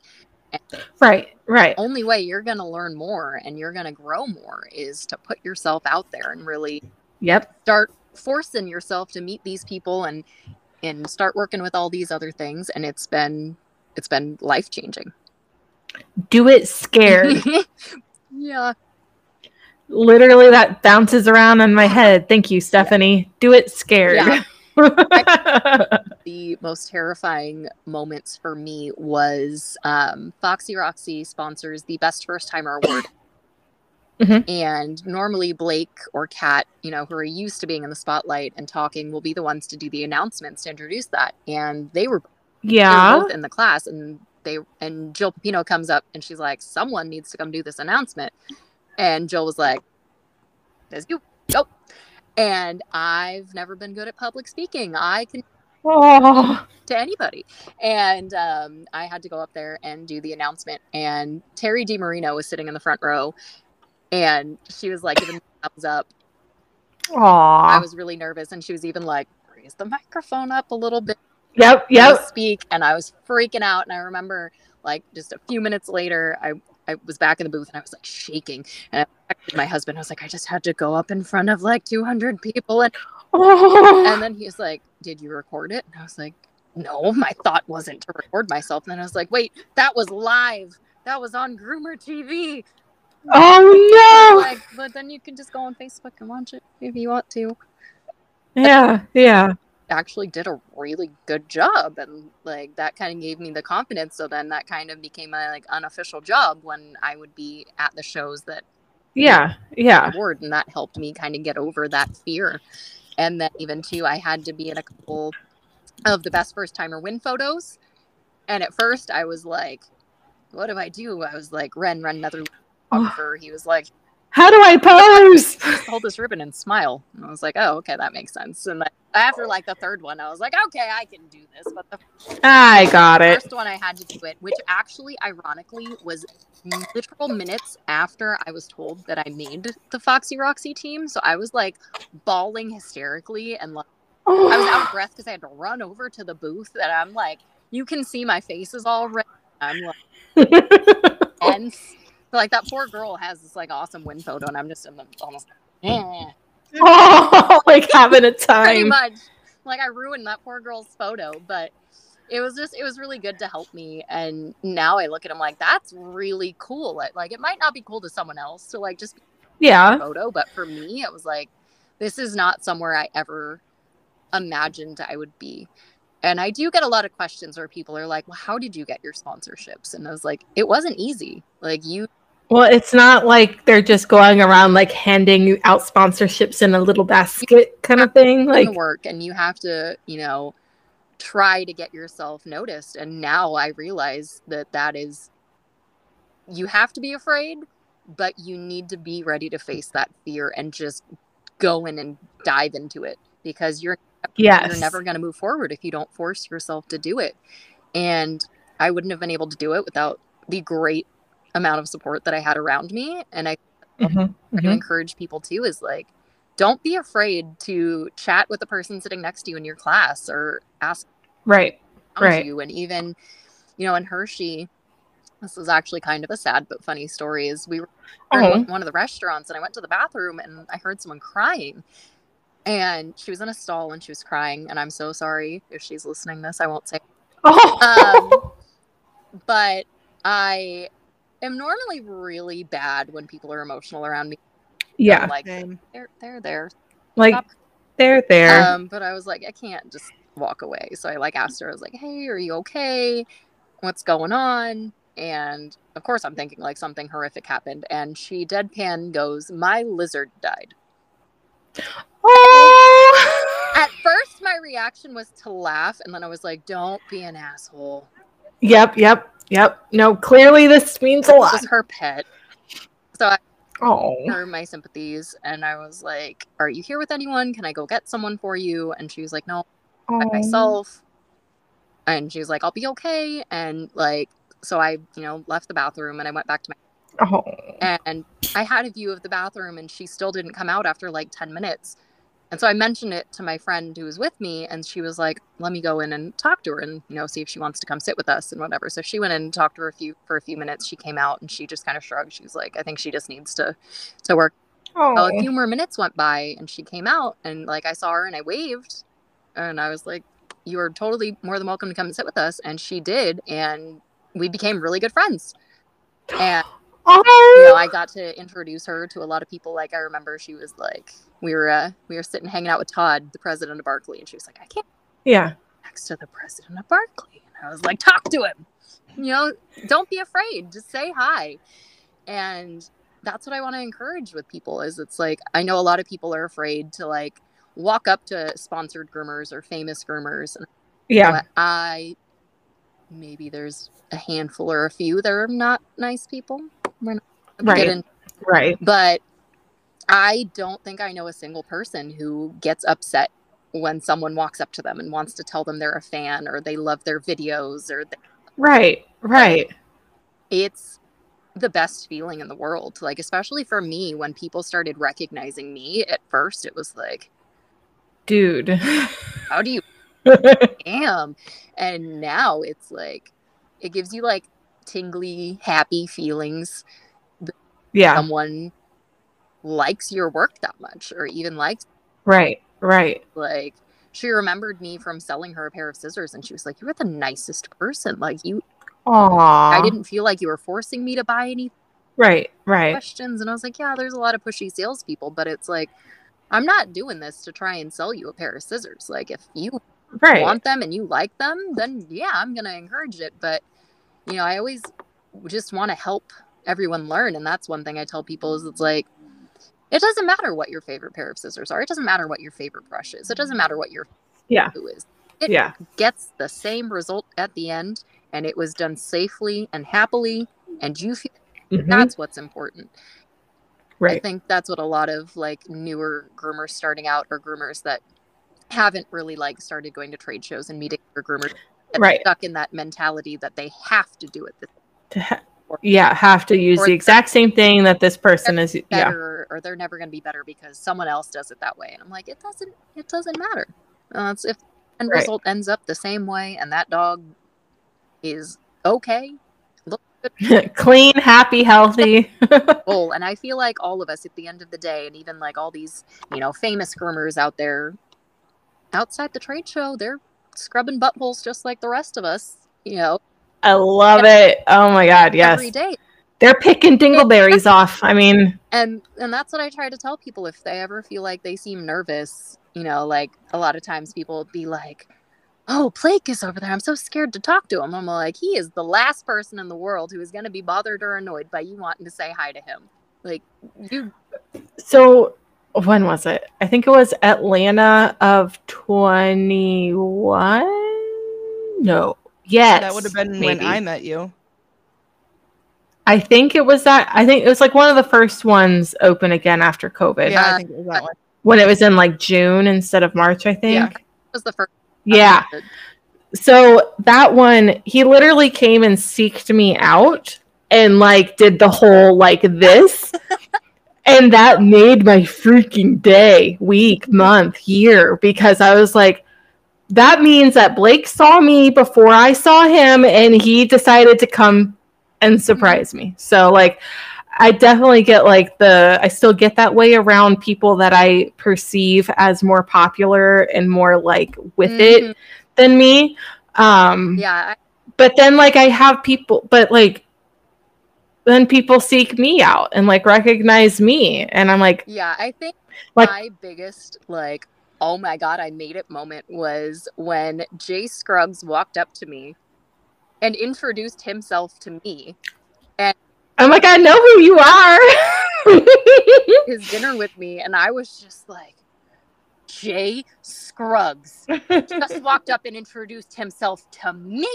Right. Right. Only way you're going to learn more and you're going to grow more is to put yourself out there and really Yep. start forcing yourself to meet these people and and start working with all these other things. And it's been it's been life changing. Do it scared. yeah. Literally, that bounces around in my head. Thank you, Stephenie. Do it scared. Yeah. The most terrifying moments for me was um, Foxy Roxy sponsors the Best First Timer Award. Mhm. And normally Blake or Kat, you know, who are used to being in the spotlight and talking, will be the ones to do the announcements to introduce that. And they were, they were yeah. both in the class, and they and Jill Pino comes up and she's like, "Someone needs to come do this announcement." And Jill was like, "There's you, go." And I've never been good at public speaking. I can Oh. to anybody. And um, I had to go up there and do the announcement. And Teri DiMarino was sitting in the front row, and she was like giving me a thumbs up. Aww. I was really nervous, and she was even like, "Raise the microphone up a little bit." Yep. Yep. Speak, and I was freaking out. And I remember, like, just a few minutes later, I. I was back in the booth and I was like shaking. And my husband. I was like, I just had to go up in front of like 200 people. And Oh. and then he's like, Did you record it? And I was like, No, my thought wasn't to record myself. And then I was like, Wait, that was live. That was on Groomer TV. oh Like, but then you can just go on Facebook and watch it if you want to. Yeah. Yeah. Actually, did a really good job, and like that kind of gave me the confidence. So then that kind of became my like unofficial job when I would be at the shows that Yeah. Yeah. award, and that helped me kind of get over that fear. And then even too, I had to be in a couple of the best first timer win photos. And at first, I was like, "What do I do?" I was like, "Ren, run another photographer." He was like, How do I pose? Hold this ribbon and smile." And I was like, "Oh, okay, that makes sense." And after like the third one, I was like, "Okay, I can do this." But the I got it. first one, I had to do it, which actually, ironically, was literal minutes after I was told that I made the Foxy Roxy team. So I was like bawling hysterically and like I was out of breath because I had to run over to the booth. And I'm like, you can see my face is all red. I'm like, tense. So, like that poor girl has this like awesome win photo, and I'm just in the almost. Eh. oh, like having a time. pretty much like i ruined that poor girl's photo but it was just it was really good to help me and now i look at him like that's really cool like, like it might not be cool to someone else to like just Yeah. photo but for me it was like this is not somewhere i ever imagined i would be and i do get a lot of questions where people are like well how did you get your sponsorships and i was like it wasn't easy like you Well, it's not like they're just going around like handing out sponsorships in a little basket kind of thing. Like, work and you have to you know try to get yourself noticed and now i realize that that is you have to be afraid but you need to be ready to face that fear and just go in and dive into it because you're yes. you're never going to move forward if you don't force yourself to do it. And I wouldn't have been able to do it without the great amount of support that I had around me. And I Mhm, try to mm-hmm. encourage people too is like, don't be afraid to chat with the person sitting next to you in your class or ask Right. Right. you. And even, you know, in Hershey, this is actually kind of a sad but funny story. Is we were in Oh. one- of the restaurants and I went to the bathroom and I heard someone crying. And she was in a stall and she was crying. And I'm so sorry if she's listening this. I won't say Oh. Um, but I am normally really bad when people are emotional around me. yeah. I'm like Same. they're they're there. Like Stop. they're there. Um, but I was like, I can't just walk away. So I like asked her, I was like, Hey, are you okay? What's going on? And of course I'm thinking like something horrific happened. And she deadpan goes, My lizard died. oh. At first my reaction was to laugh, and then I was like, Don't be an asshole. Yep. Yep. Yep. No. Clearly, this means a lot. This is her pet. So I Oh. her my sympathies and I was like, Are you here with anyone? Can I go get someone for you? And she was like, No, by Oh. myself. And she was like, I'll be okay. And like, so I, you know, left the bathroom and I went back to my Oh. and I had a view of the bathroom and she still didn't come out after like 10 minutes. And so I mentioned it to my friend who was with me and she was like, let me go in and talk to her and, you know, see if she wants to come sit with us and whatever. So she went in and talked to her a few for a few minutes. She came out and she just kind of shrugged. She was like, I think she just needs to to work. Well, a few more minutes went by and she came out and like I saw her and I waved and I was like, You are totally more than welcome to come and sit with us. And she did and we became really good friends. And. you know, I got to introduce her to a lot of people. Like I remember she was like, we were uh, we were sitting hanging out with Todd, the president of Barkleigh, and she was like, I can't yeah. next to the president of Barkleigh. And I was like, talk to him. You know, don't be afraid. Just say hi. And that's what I want to encourage with people is it's like I know a lot of people are afraid to like walk up to sponsored groomers or famous groomers. And Yeah. but I maybe there's a handful or a few that are not nice people. We're not gonna Right. in Right. but I don't think I know a single person who gets upset when someone walks up to them and wants to tell them they're a fan or they love their videos or Right. Right. it's the best feeling in the world. Like especially for me when people started recognizing me at first it was like Dude. how do you am? And now it's like it gives you like tingly happy feelings yeah. someone likes your work that much or even likes Right. Right. like she remembered me from selling her a pair of scissors and she was like you were the nicest person like you Aw. i didn't feel like you were forcing me to buy any Right. Right. questions and i was like yeah there's a lot of pushy salespeople but it's like i'm not doing this to try and sell you a pair of scissors like if you Right. want them and you like them then yeah i'm gonna encourage it but you know i always just want to help everyone learn and that's one thing i tell people is it's like it doesn't matter what your favorite pair of scissors are it doesn't matter what your favorite brush is it doesn't matter what your Yeah. glue is it Yeah. gets the same result at the end and it was done safely and happily and you feel Mhm. that's what's important Right. i think that's what a lot of like newer groomers starting out or groomers that haven't really like started going to trade shows and meeting their groomers Right. stuck in that mentality that they have to do it this To ha- yeah. Have to use the exact same thing that this person is. Yeah. better or they're never going to be better because someone else does it that way and i'm like it doesn't it doesn't matter uh, it's if the end Right. result ends up the same way and that dog is okay Clean, happy, healthy. full and i feel like all of us at the end of the day and even like all these you know famous groomers out there outside the trade show they're scrubbing buttholes just like the rest of us you know I love it. Oh my God. Yes. every day They're picking dingleberries off. I mean, and and that's what i try to tell people if they ever feel like they seem nervous you know like a lot of times people be like oh blake is over there i'm so scared to talk to him i'm like he is the last person in the world who is going to be bothered or annoyed by you wanting to say hi to him like you so when was it? I think it was Atlanta of 21. No. Yes. That would have been when. I met you. I think it was that. I think it was like one of the first ones open again after COVID. Yeah, I think it was that one. When it was in like June instead of March, I think. Yeah. That was the first. Yeah. So that one, he literally came and seeked me out and like did the whole like this. and that made my freaking day, week, month, year because I was like, that means that Blake saw me before I saw him and he decided to come and surprise me. So like I definitely get like the I still get that way around people that I perceive as more popular and more like with it Mhm. than me. Um Yeah, but then like I have people but like then people seek me out and like recognize me and I'm like yeah. I think Like- my biggest like, oh my god, I made it moment was when Jay Scruggs walked up to me and introduced himself to me. And I'm like I know who you are. His dinner with me, and I was just like, Jay Scruggs just walked up and introduced himself to me.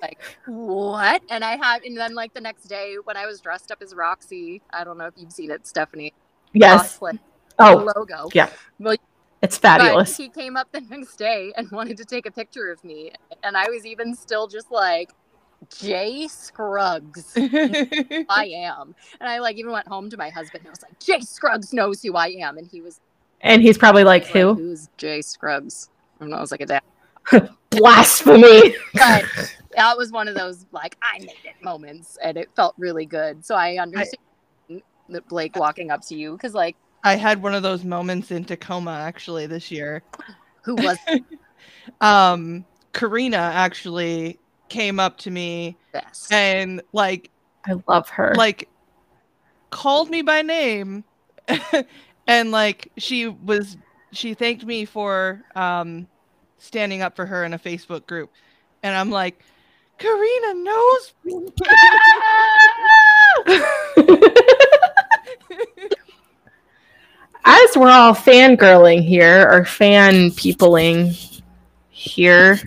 like what? And I have, and then like the next day when I was dressed up as Roxy, I don't know if you've seen it, Stephenie. yes. cosplay Oh, logo. yeah. Well, it's but fabulous. he came up the next day and wanted to take a picture of me, and I was even still just like, Jay Scruggs. I am. And I like even went home to my husband and I was like, Jay Scruggs knows who I am. And he was And he's probably like, who? Who's Jay Scruggs? And I was like, a dad. Blasphemy. But that was one of those like I made it moments and it felt really good. So I understand that Blake walking up to you because like I had one of those moments in Tacoma actually this year. who was Um, Karina actually came up to me the best? and like I love her. like called me by name and like she was she thanked me for um standing up for her in a Facebook group and I'm like Karina knows me." As we're all fangirling here or fan peopling here,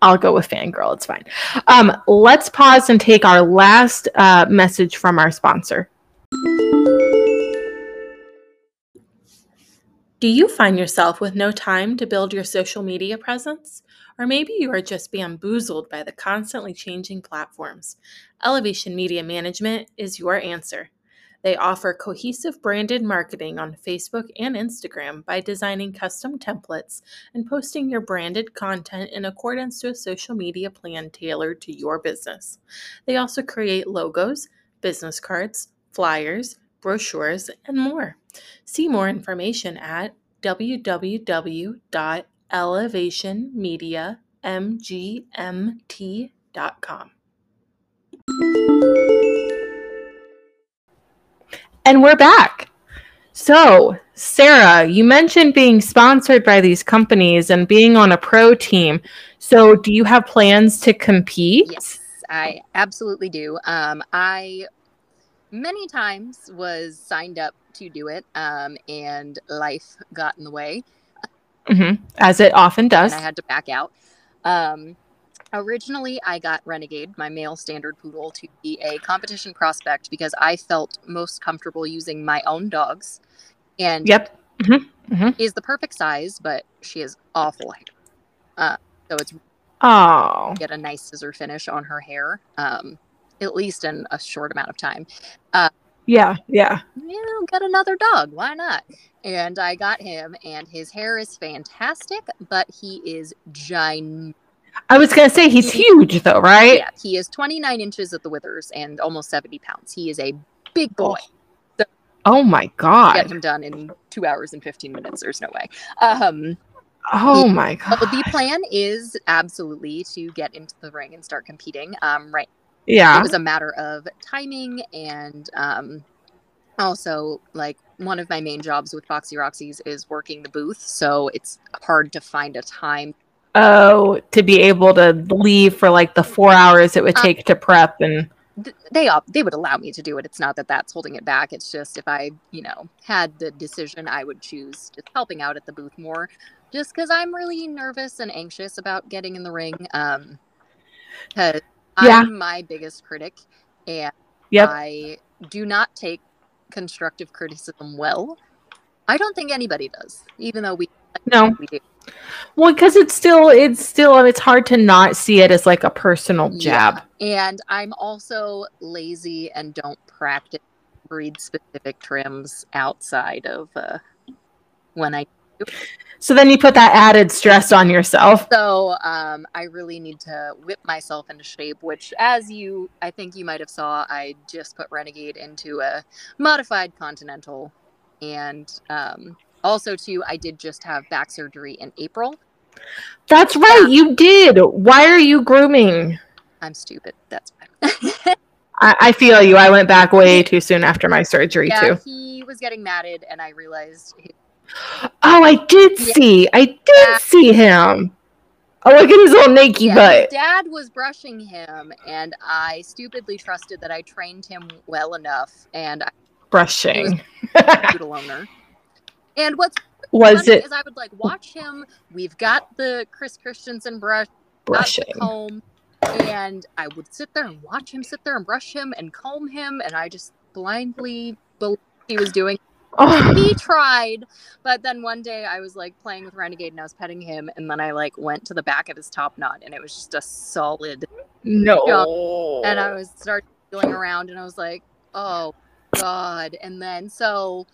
I'll go with fangirl. It's fine. Um, let's pause and take our last uh, message from our sponsor. Do you find yourself with no time to build your social media presence? Or maybe you are just bamboozled by the constantly changing platforms. Elevation Media Management is your answer. They offer cohesive branded marketing on Facebook and Instagram by designing custom templates and posting your branded content in accordance to a social media plan tailored to your business. They also create logos, business cards, flyers, brochures, and more. See more information at www.elevationmediamgmt.com. And we're back. So, Sarah, you mentioned being sponsored by these companies and being on a pro team. So, do you have plans to compete? Yes, I absolutely do. Um, I many times was signed up to do it, um, and life got in the way, hmm As it often does. and I had to back out. Um, originally, I got Renegade, my male standard poodle, to be a competition prospect because I felt most comfortable using my own dogs, and Yep. she is the perfect size, but she is awful hair. Uh, so it's Oh. get a nice scissor finish on her hair, um, at least in a short amount of time. Uh, Yeah, yeah. you know, get another dog. Why not? And I got him, and his hair is fantastic, but he is giant. I was gonna say he's huge though, right? Yeah, he is 29 inches at the withers and almost 70 pounds. He is a big boy. Oh my god! Get him done in two hours and 15 minutes. There's no way. Um, Oh my god. the plan is absolutely to get into the ring and start competing. Um, right Yeah. it was a matter of timing and um, also like one of my main jobs with Foxy Roxy's is working the booth, so it's hard to find a time. Oh, to be able to leave for like the four hours it would Uh, take to prep and They they would allow me to do it. It's not that that's holding it back. It's just if I you know had the decision, I would choose just helping out at the booth more, just because I'm really nervous and anxious about getting in the ring. Um, because Yeah. I'm my biggest critic, and Yep. I do not take constructive criticism well. I don't think anybody does, even though we No. we do. Well, because it's still, it's still, it's hard to not see it as like a personal jab. And I'm also lazy and don't practice breed specific trims outside of uh, when I. Do. So then you put that added stress on yourself. So um, I really need to whip myself into shape. Which, as you, I think you might have saw, I just put Renegade into a modified Continental, and um, also too, I did just have back surgery in April. That's right, um, you did. Why are you grooming? I'm stupid. That's fine. I, I feel you. I went back way too soon after my surgery yeah, too. he was getting matted, and I realized he- Oh, I did Yeah. see. I did Yeah. see him. Oh, look at his little naked yeah, butt. dad was brushing him, and I stupidly trusted that I trained him well enough, and I Brushing. was a owner. And what's Was funny it is I would like watch him. We've got the Chris Christensen brush, brushing? comb, and I would sit there and watch him sit there and brush him and comb him, and I just blindly believed he was doing. Oh, He tried, but then one day I was like playing with Renegade and I was petting him, and then I like went to the back of his top knot, and it was just a solid no. and I was started feeling around, and I was like, "Oh God!" And then so,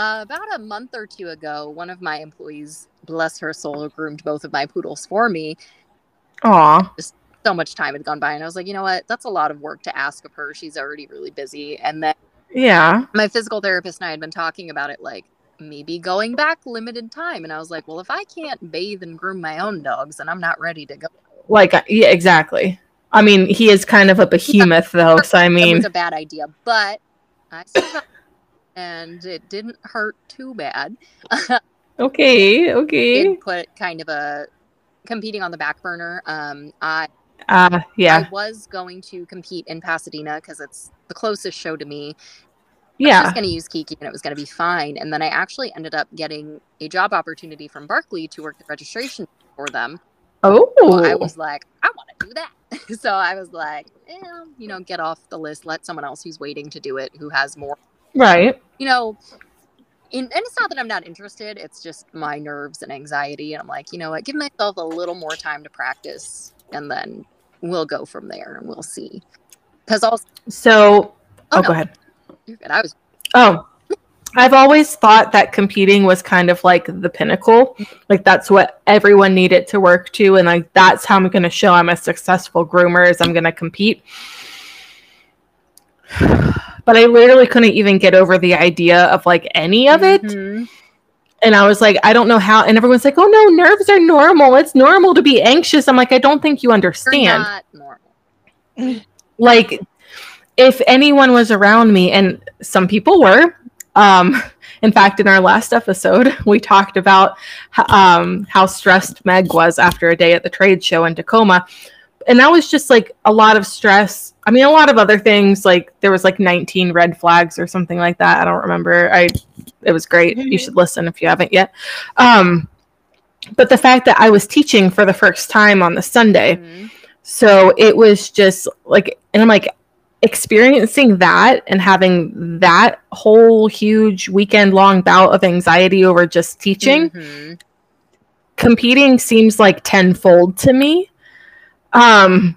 uh, about a month or two ago, one of my employees, bless her soul, groomed both of my poodles for me. Aw. So much time had gone by, and I was like, "You know what? That's a lot of work to ask of her. She's already really busy." And then Yeah. my physical therapist and I had been talking about it, like maybe going back limited time, and I was like, "Well, if I can't bathe and groom my own dogs, then I'm not ready to go." Like uh, yeah, exactly. I mean, he is kind of a behemoth though, so I it mean, was a bad idea, but I and it didn't hurt too bad. okay, okay. Did put kind of a competing on the back burner. Um, I Uh yeah. I was going to compete in Pasadena because it's the closest show to me. Yeah, I was just going to use Kiki and it was going to be fine. And then I actually ended up getting a job opportunity from Barkleigh to work the registration for them. Oh. So I was like, I want to do that. so I was like, eh, you know, get off the list. Let someone else who's waiting to do it, who has more right. you know, in, and it's not that I'm not interested. It's just my nerves and anxiety. And I'm like, you know what? Give myself a little more time to practice, and then we'll go from there, and we'll see. Because also, So, oh, Oh, go ahead. you're good. I was Oh, I've always thought that competing was kind of like the pinnacle. Like that's what everyone needed to work to, and like that's how I'm going to show I'm a successful groomer is I'm going to compete. But I literally couldn't even get over the idea of like any of it. Mhm. And I was like, I don't know how. And everyone's like, oh no, nerves are normal. It's normal to be anxious. I'm like, I don't think you understand. like if anyone was around me and some people were um in fact in our last episode we talked about um how stressed meg was after a day at the trade show in tacoma and that was just like a lot of stress i mean a lot of other things like there was like 19 red flags or something like that i don't remember i it was great you should listen if you haven't yet um but the fact that i was teaching for the first time on the sunday Mhm. so it was just like, and I'm like, experiencing that and having that whole huge weekend long bout of anxiety over just teaching, Mhm. competing seems like tenfold to me. Um,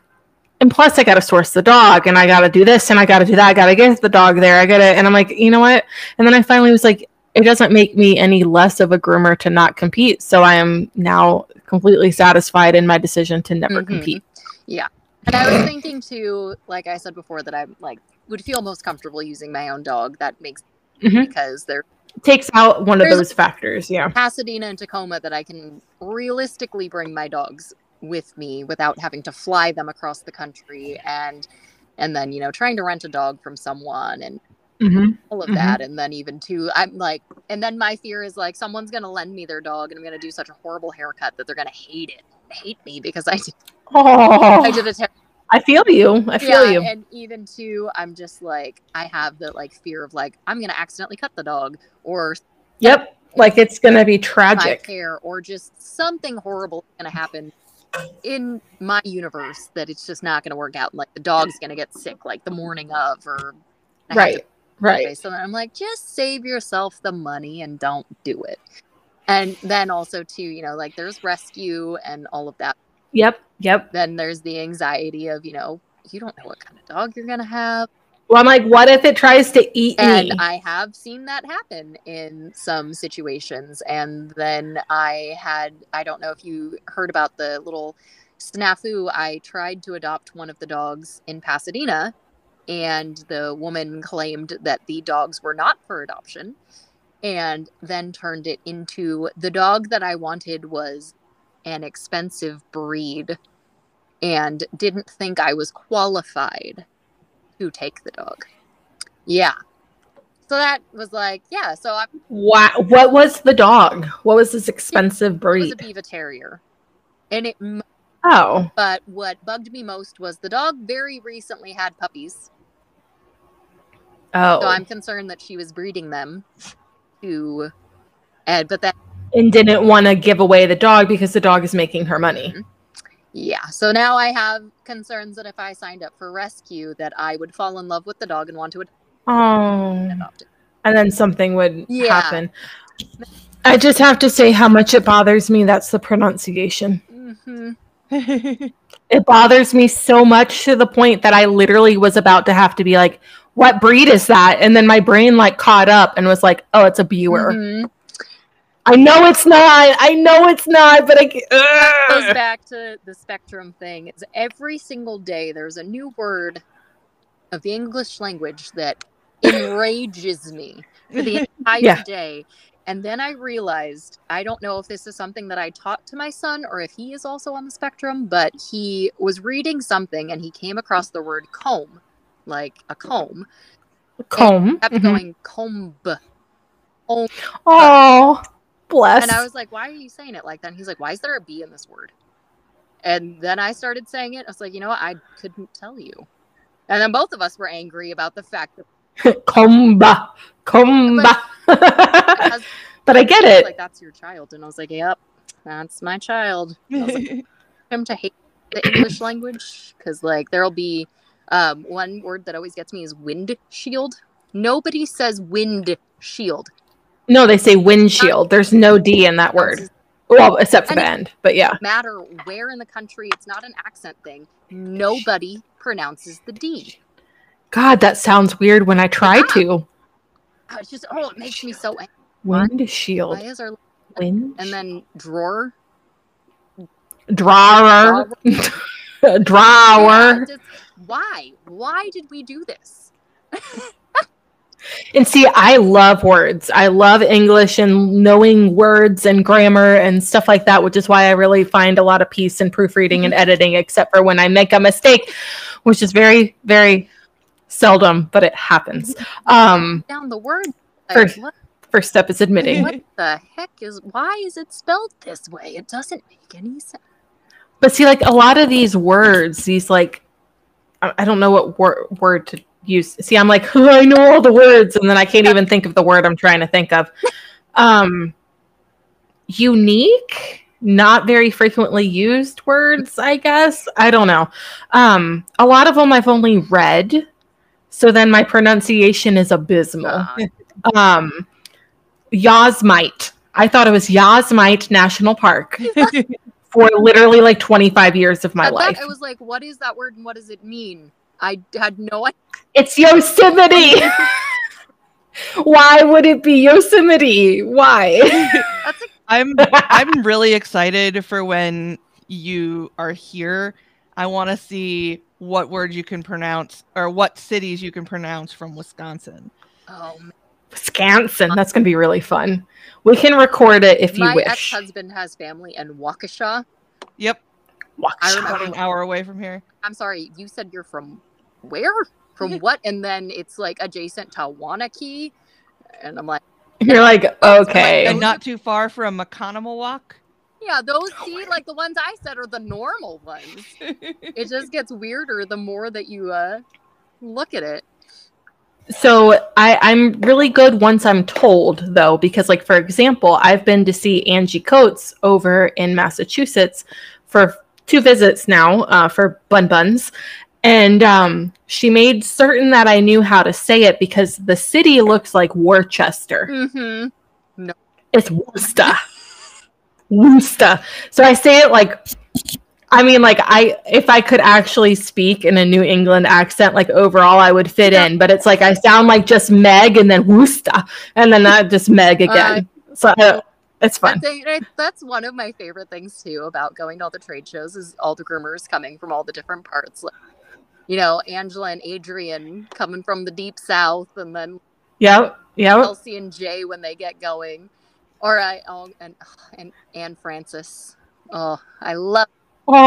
and plus, I got to source the dog and I got to do this and I got to do that. I got to get the dog there. I got to, and I'm like, you know what? And then I finally was like, it doesn't make me any less of a groomer to not compete. So I am now completely satisfied in my decision to never Mhm. compete. Yeah. And I was thinking too, like I said before, that I like would feel most comfortable using my own dog. That makes Mhm. because they're takes out one of those factors. Yeah. Pasadena and Tacoma that I can realistically bring my dogs with me without having to fly them across the country and and then you know trying to rent a dog from someone and Mm-hmm. all of Mhm. that and then even too I'm like and then my fear is like someone's gonna lend me their dog and I'm gonna do such a horrible haircut that they're gonna hate it hate me because I did, Oh, I did a ter- I feel you. I feel yeah, you. and even too I'm just like I have the like fear of like I'm gonna accidentally cut the dog or Yep. Like it's gonna be tragic. hair or just something horrible is gonna happen in my universe that it's just not going to work out. Like the dog's going to get sick like the morning of, or to- Right. Right. So then I'm like, just save yourself the money and don't do it. And then also too, you know, like there's rescue and all of that. Yep. Yep. Then there's the anxiety of, you know, you don't know what kind of dog you're gonna have. Well, I'm like, what if it tries to eat And me? I have seen that happen in some situations. And then I had, I don't know if you heard about the little snafu. I tried to adopt one of the dogs in Pasadena, and the woman claimed that the dogs were not for adoption, and then turned it into the dog that I wanted was an expensive breed and didn't think I was qualified to take the dog. Yeah. So that was like, yeah. So I Wow. What was the dog? What was this expensive breed? It was a Biewer Terrier, and it. Oh. But what bugged me most was the dog very recently had puppies, Oh. so I'm concerned that she was breeding them to. And but then and didn't want to give away the dog because the dog is making her money. Mm-hmm. Yeah, so now I have concerns that if I signed up for rescue, that I would fall in love with the dog and want to Oh. adopt it. And then something would Yeah. happen. I just have to say how much it bothers me. That's the pronunciation. hmm It bothers me so much to the point that I literally was about to have to be like, what breed is that? And then my brain like caught up and was like, oh, it's a Buer. Mhm. I know it's not. I know it's not, but I goes back to the spectrum thing. It's every single day there's a new word of the English language that enrages me for the entire Yeah. day. And then I realized I don't know if this is something that I taught to my son or if he is also on the spectrum, but he was reading something and he came across the word comb, like a comb, comb. kept Mhm. going comb. Oh, bless. And I was like, why are you saying it like that? And he's like, why is there a B in this word? And then I started saying it. I was like, you know what? I couldn't tell you. And then both of us were angry about the fact that Comba. Comba. husband but I get it. like, that's your child. And I was like, yep, that's my child. I was like, him to hate the English language because, like, there'll be um, one word that always gets me is windshield. Nobody says windshield. No, they say windshield. There's no D in that word. Well, except for the end. But yeah. matter where in the country, it's not an accent thing. Nobody pronounces the D. God, that sounds weird when I try Yeah. to. Oh, It's just oh, it makes me so angry. Windshield. Why is our Wind. and then drawer drawer. Drawer. just- why? Why did we do this? And see, I love words. I love English and knowing words and grammar and stuff like that, which is why I really find a lot of peace in proofreading and editing, except for when I make a mistake, which is very, very seldom, but it happens. Um, Down the word. First- first step is admitting. what the heck is? Why is it spelled this way? It doesn't make any sense. But see, like a lot of these words, these like, I, I don't know what wor- word to use. See, I'm like, I know all the words, and then I can't even think of the word I'm trying to think of. Um, unique, not very frequently used words, I guess. I don't know. Um, a lot of them I've only read, so then my pronunciation is abysmal. Um, Yosemite. I thought it was Yosemite National Park for literally like 25 years of my life. I was like, what is that word and what does it mean? I had no idea. It's Yosemite. Why would it be Yosemite? Why? That's I'm I'm really excited for when you are here. I want to see what word you can pronounce or what cities you can pronounce from Wisconsin. oh, man. Wisconsin. That's going to be really fun. We can record it if you wish. my ex-husband has family in Waukesha. Yep, I about remember an hour away from here. I'm sorry, you said you're from where? From what? And then it's like adjacent to Waunakee. And I'm like, You're like, okay. And not too far from Oconomowoc. yeah, those see, like the ones I said are the normal ones. It just gets weirder the more that you uh look at it. So I, I'm really good once I'm told, though, because, like, for example, I've been to see Angie Coates over in Massachusetts for two visits now uh, for bun buns, and um, she made certain that I knew how to say it because the city looks like Worcester. Mm-hmm. It's Worcester. Worcester. So I say it like I mean, like I, if I could actually speak in a New England accent, like overall, I would fit Yeah. in. But it's like I sound like just Meg, and then Worcester, and then not just Meg again. so I, it's fun. that's one of my favorite things too about going to all the trade shows is all the groomers coming from all the different parts. Like, you know, Angela and Adrian coming from the deep south, and then yeah, yeah, Elsie and Jay when they get going, or I oh, and and and Francis. Oh, I love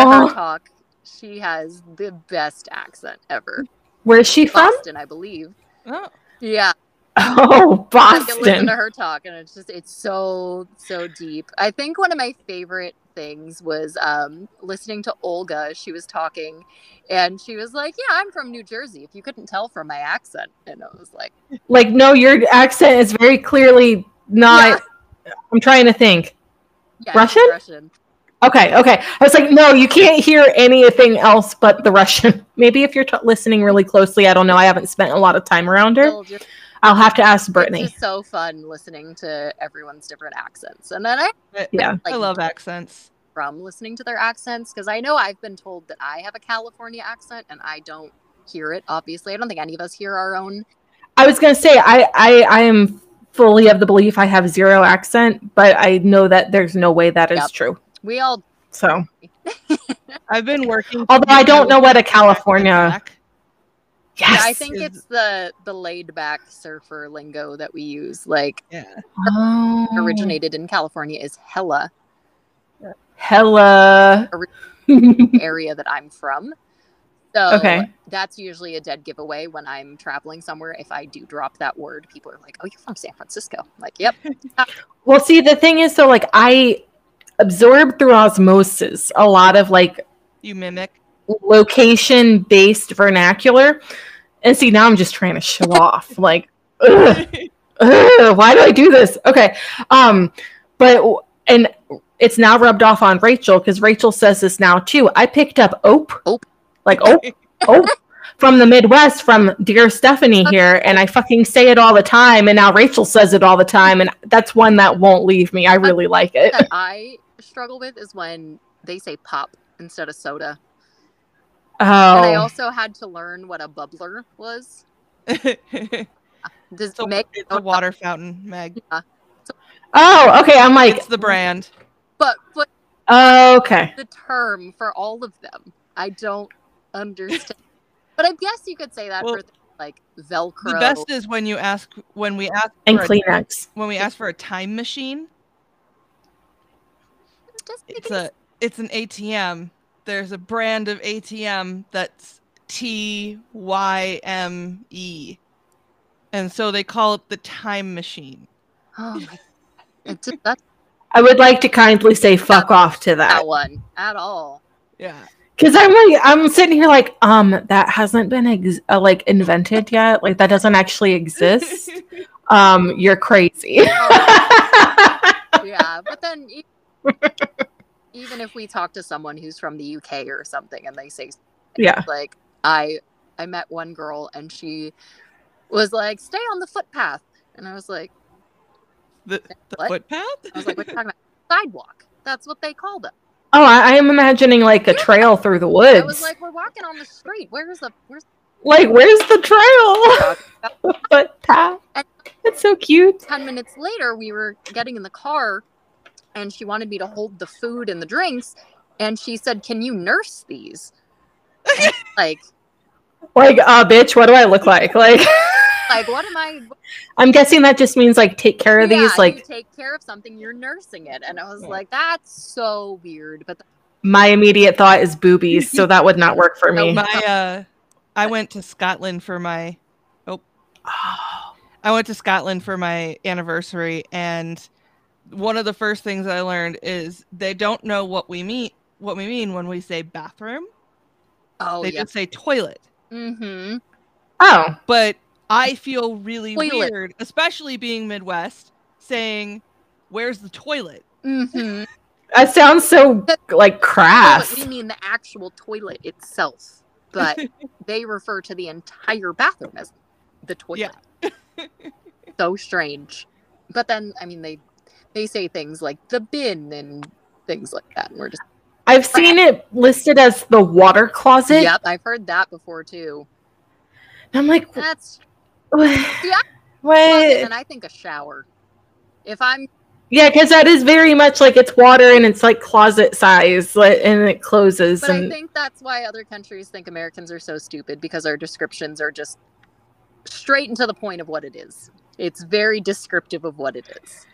her Oh, talk. She has the best accent ever. where's she from? Boston, I believe. Oh, Yeah, Oh, Boston. I can listen Boston. to her talk, and it's just it's so so deep. I think one of my favorite things was um, listening to Olga. She was talking, and she was like, "Yeah, I'm from New Jersey. If you couldn't tell from my accent," and I was like, Like, no, your accent is very clearly not. I'm trying to think. "Yeah, Russian? Russian." Okay, okay. I was like, no, you can't hear anything else but the Russian. Maybe if you're t- listening really closely, I don't know. I haven't spent a lot of time around her. Still just- I'll have to ask Brittany. It's just so fun listening to everyone's different accents, and then I I- Yeah. I love accents. from listening to their accents because I know I've been told that I have a California accent, and I don't hear it. Obviously, I don't think any of us hear our own. I was gonna say I, I I am fully of the belief I have zero accent, but I know that there's no way that is Yep. true. We all So, I've been working. although I don't know what a accent California. Back. Yes. Yeah, I think it's the the laid back surfer lingo that we use. Like Yeah. Oh, originated in California is hella Hella. area that I'm from. So Okay. that's usually a dead giveaway when I'm traveling somewhere. If I do drop that word, people are like, "Oh, you're from San Francisco." I'm like, "Yep." Well, see, the thing is, so like I absorb through osmosis a lot of like You mimic. Location based vernacular. And see, now I'm just trying to show off. Like, ugh, ugh, why do I do this? Okay. Um, but and it's now rubbed off on Rachel because Rachel says this now too. I picked up ope, Ope. like ope, ope from the Midwest from dear Stephenie here, and I fucking say it all the time. And now Rachel says it all the time, and that's one that won't leave me. I really like it. that I struggle with is when they say pop instead of soda. And I Oh, also had to learn what a bubbler was. it's Does a, Meg it's a water fountain, Meg. yeah oh, okay. I'm like, It's the brand. but but oh, okay. the term for all of them. I don't understand. but I guess you could say that Well, for things like Velcro. The best is when you ask when we ask And for a, Kleenex. when we ask for a time machine. Just It's a it's an ATM. There's a brand of ATM that's T Y M E. And so they call it the time machine. oh my, it that's I would like to kindly say fuck off to that. that one at all. Yeah. Cause I'm like I'm sitting here like um that hasn't been ex- uh, like invented yet like that doesn't actually exist um you're crazy Yeah, but then even if we talk to someone who's from the UK or something and they say yeah. like I I met one girl and she was like stay on the footpath. And I was like the the What? footpath? I was like what are you talking about sidewalk. That's what they called it. Oh I, I am imagining like a trail through the woods. I was like we're walking on the street. Where's the where's like where's the trail? Footpath. It's so cute. 10 minutes later we were getting in the car and she wanted me to hold the food and the drinks and she said can you nurse these? Like like uh bitch what do I look like? Like like what am i I'm guessing that just means like take care of Yeah, these you like take care of something you're nursing it. And i was Yeah. like that's so weird but my immediate thought is boobies so that would not work for me. No, My uh I went to Scotland for my oh, I went to Scotland for my anniversary and one of the first things I learned is they don't know what we mean what we mean when we say bathroom. oh they yeah just say toilet. mm-hmm oh But I feel really Toilet. weird, especially being Midwest, saying, Where's the toilet? mm-hmm That sounds so like crass. we mean the actual toilet itself, but they refer to the entire bathroom as the toilet. Yeah. so strange. But then, I mean, they they say things like the bin and things like that, and we're just I've seen it listed as the water closet. yep. I've heard that before too. I'm like, That's yeah. what? and I think a shower. If I'm Yeah, because that is very much like it's water and it's like closet size, and it closes. But I think that's why other countries think Americans are so stupid because our descriptions are just straight and to the point of what it is. It's very descriptive of what it is.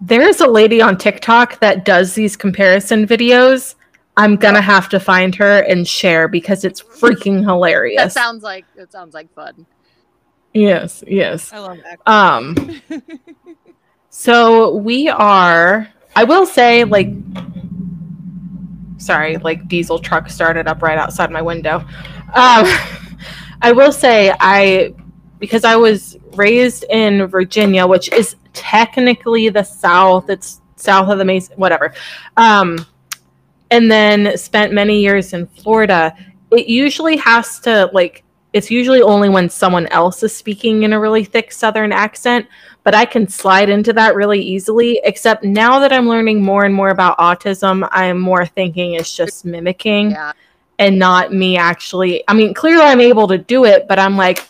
There's a lady on TikTok that does these comparison videos. I'm gonna have to find her and share because it's freaking hilarious. That sounds like it sounds like fun. yes, yes. I love that. Um, so we are. I will say, like, sorry, like diesel truck started up right outside my window. Um, I will say, I because I was raised in Virginia, which is technically the South. It's south of the Mason, whatever. Um, and then spent many years in Florida. It usually has to like. It's usually only when someone else is speaking in a really thick Southern accent but I can slide into that really easily. Except now that I'm learning more and more about autism, I'm more thinking it's just mimicking Yeah. and not me actually. I mean, clearly I'm able to do it, but I'm like,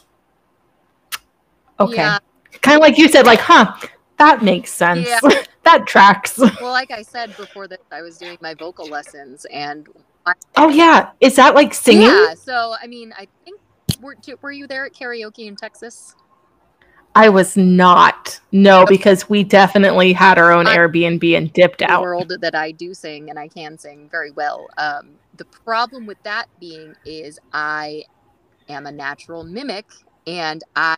okay. Yeah. Kind of like you said, like, huh, that makes sense. Yeah. that tracks. Well, like I said before this, I was doing my vocal lessons and Oh, yeah. Is that like singing? yeah. So I mean, I think were were you there at karaoke in Texas? I was not. No, because we definitely had our own I- Airbnb and dipped out. world that I do sing and I can sing very well. Um, the problem with that being is I am a natural mimic and I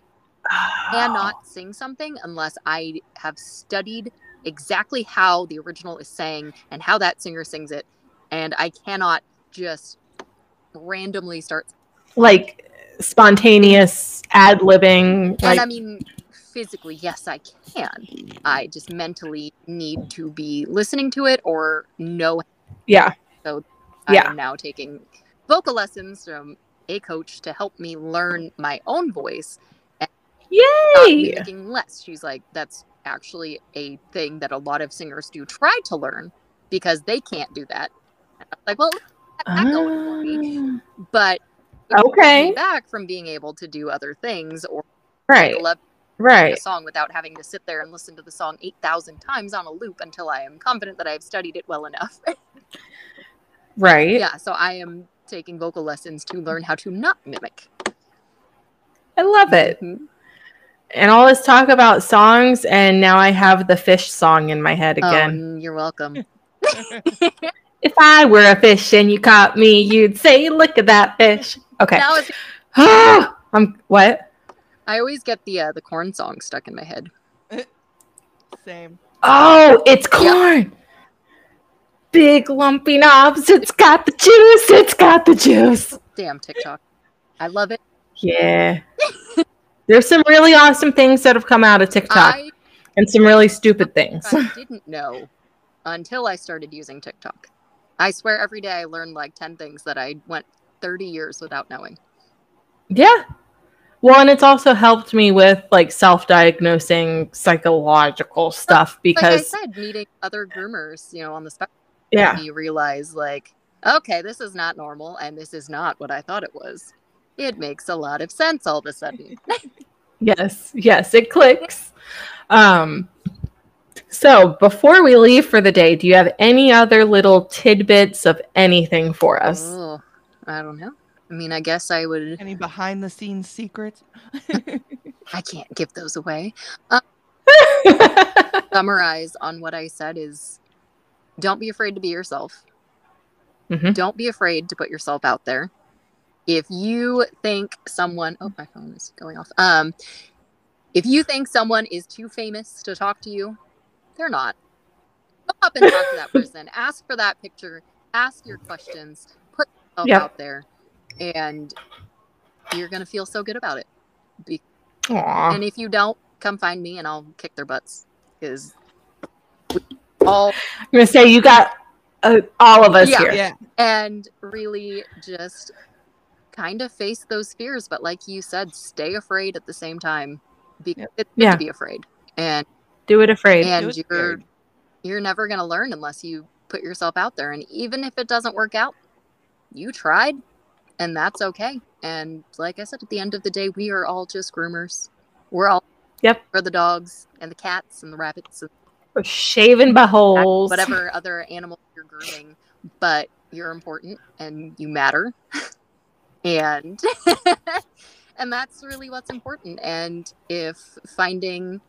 cannot sing something unless I have studied exactly how the original is sang and how that singer sings it. And I cannot just randomly start. like spontaneous ad libbing. And Like, I mean, physically, yes, I can. I just mentally need to be listening to it or know yeah. So I Yeah. now taking vocal lessons from a coach to help me learn my own voice, Yay! mimicking less. She's like, that's actually a thing that a lot of singers do try to learn because they can't do that. I like, well, that's that going for me. But Okay. back from being able to do other things or Right. love Right. a song without having to sit there and listen to the song 8,000 times on a loop until I am confident that I've studied it well enough. Right. yeah, so I am taking vocal lessons to learn how to not mimic. I love it. Mhm. And all this talk about songs, and now I have the fish song in my head again. Oh, you're welcome. if I were a fish and you caught me, you'd say, "Look at that fish." Okay. Now it's, I'm what? I always get the uh, the corn song stuck in my head. Same. Oh, it's corn. Big lumpy knobs. It's got the juice. It's got the juice. Damn TikTok. I love it. Yeah. There's some really awesome things that have come out of TikTok I, and some really stupid things. I didn't know until I started using TikTok. I swear every day I learn like 10 things that I went 30 years without knowing. Yeah. Well, and it's also helped me with like self-diagnosing psychological stuff because like I said, meeting other groomers, you know, on the spectrum, yeah. you realize like, okay, this is not normal and this is not what I thought it was. It makes a lot of sense all of a sudden. Yes. Yes, it clicks. Um so, before we leave for the day, do you have any other little tidbits of anything for us? oh, I don't know. I mean, I guess I would. Any behind the scenes secrets? I can't give those away. Summarize on what I said is don't be afraid to be yourself. Mhm. Don't be afraid to put yourself out there. If you think someone, oh, my phone is going off. Um, if you think someone is too famous to talk to you, they're not. Go up and talk to that person. Ask for that picture. Ask your questions. Put yourself Yep. out there, and you're gonna feel so good about it. Be- Aw. and if you don't, come find me and I'll kick their butts. Because all I'm gonna say you got uh, all of us Yeah. here. Yeah. and really just kind of face those fears but like you said stay afraid at the same time because Yep. it's good Yeah. to be afraid and Do it afraid. and it you're scared. you're never going to learn unless you put yourself out there and even if it doesn't work out you tried and that's okay and like i said at the end of the day we are all just groomers we're all Yep. for the dogs and the cats and the rabbits and We're shaving buttholes. whatever other animal you're grooming, but you're important and you matter. and and that's really what's important. And if finding,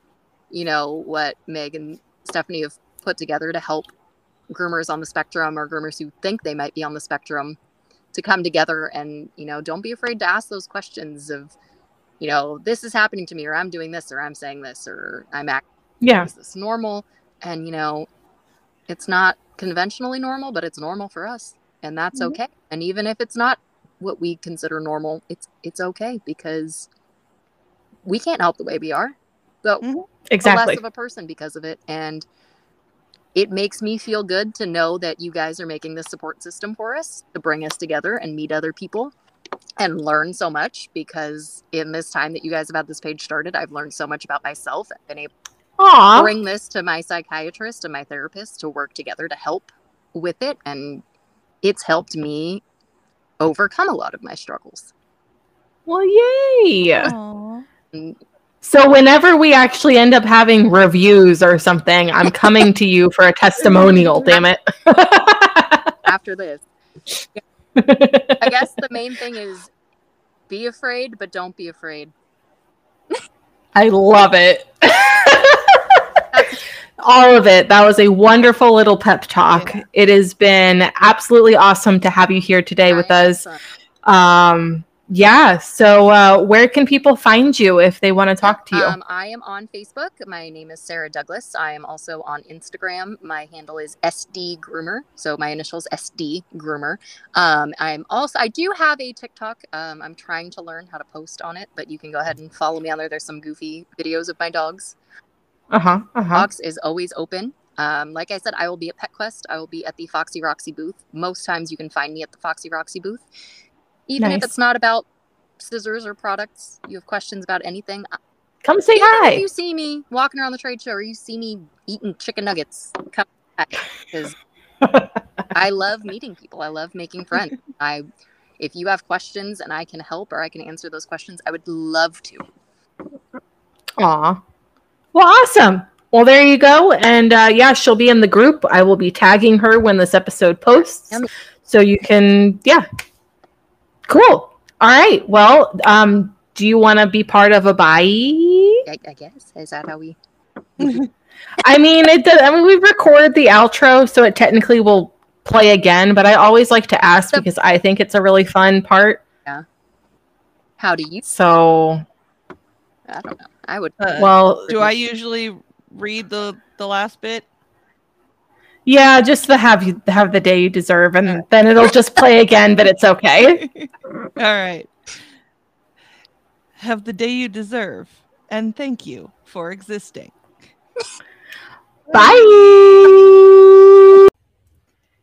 you know, what Meg and Stephenie have put together to help groomers on the spectrum or groomers who think they might be on the spectrum to come together and, you know, don't be afraid to ask those questions of, you know, this is happening to me or I'm doing this or I'm saying this or I'm acting Yeah. is this normal and you know it's not conventionally normal but it's normal for us and that's Mhm. okay and even if it's not what we consider normal it's it's okay because we can't help the way we are but mm-hmm. we're Exactly. less of a person because of it and it makes me feel good to know that you guys are making this support system for us to bring us together and meet other people and learn so much because in this time that you guys have had this page started i've learned so much about myself and been able Aw. bring this to my psychiatrist and my therapist to work together to help with it and it's helped me overcome a lot of my struggles Well, yay. Aw. And So whenever we actually end up having reviews or something, I'm coming to you for a testimonial, damn it. after this i guess the main thing is be afraid but don't be afraid I love it. All of it. That was a wonderful little pep talk. Yeah. It has been absolutely awesome to have you here today with us. Awesome. Um, yeah. So, uh, where can people find you if they want to talk to you? Um, I am on Facebook. My name is Sarah Douglas. I am also on Instagram. My handle is SD Groomer. So my initials SD Groomer. Um, I'm also I do have a TikTok. Um, I'm trying to learn how to post on it, but you can go ahead and follow me on there. There's some goofy videos of my dogs. Uh huh. Uh huh. Box is always open. Um, like I said, I will be at PetQuest. I will be at the Foxy Roxy booth. Most times you can find me at the Foxy Roxy booth. Even if it's not about scissors or products, you have questions about anything, Come say even hi. if you see me walking around the trade show or you see me eating chicken nuggets, come because I love meeting people. I love making friends. I, if you have questions and I can help or I can answer those questions, I would love to. Aw. Well, awesome. Well, there you go. And uh, yeah, she'll be in the group. I will be tagging her when this episode posts. Yummy. So you can, yeah. Cool. All right. Well, um, do you want to be part of a bye? I, I guess is that how we? I mean, it does. I mean, we've recorded the outro, so it technically will play again. But I always like to ask Yep. because I think it's a really fun part. Yeah. How do you? So, I don't know. I would. Uh, well, do I usually read the the last bit? yeah, just to have you have the day you deserve, and then it'll just play again. But it's okay. All right. Have the day you deserve, and thank you for existing. Bye.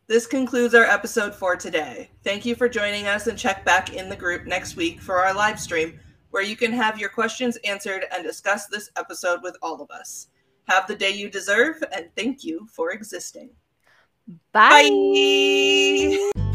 This concludes our episode for today. Thank you for joining us and check back in the group next week for our live stream where you can have your questions answered and discuss this episode with all of us. Have the day you deserve and thank you for existing. Bye. Bye.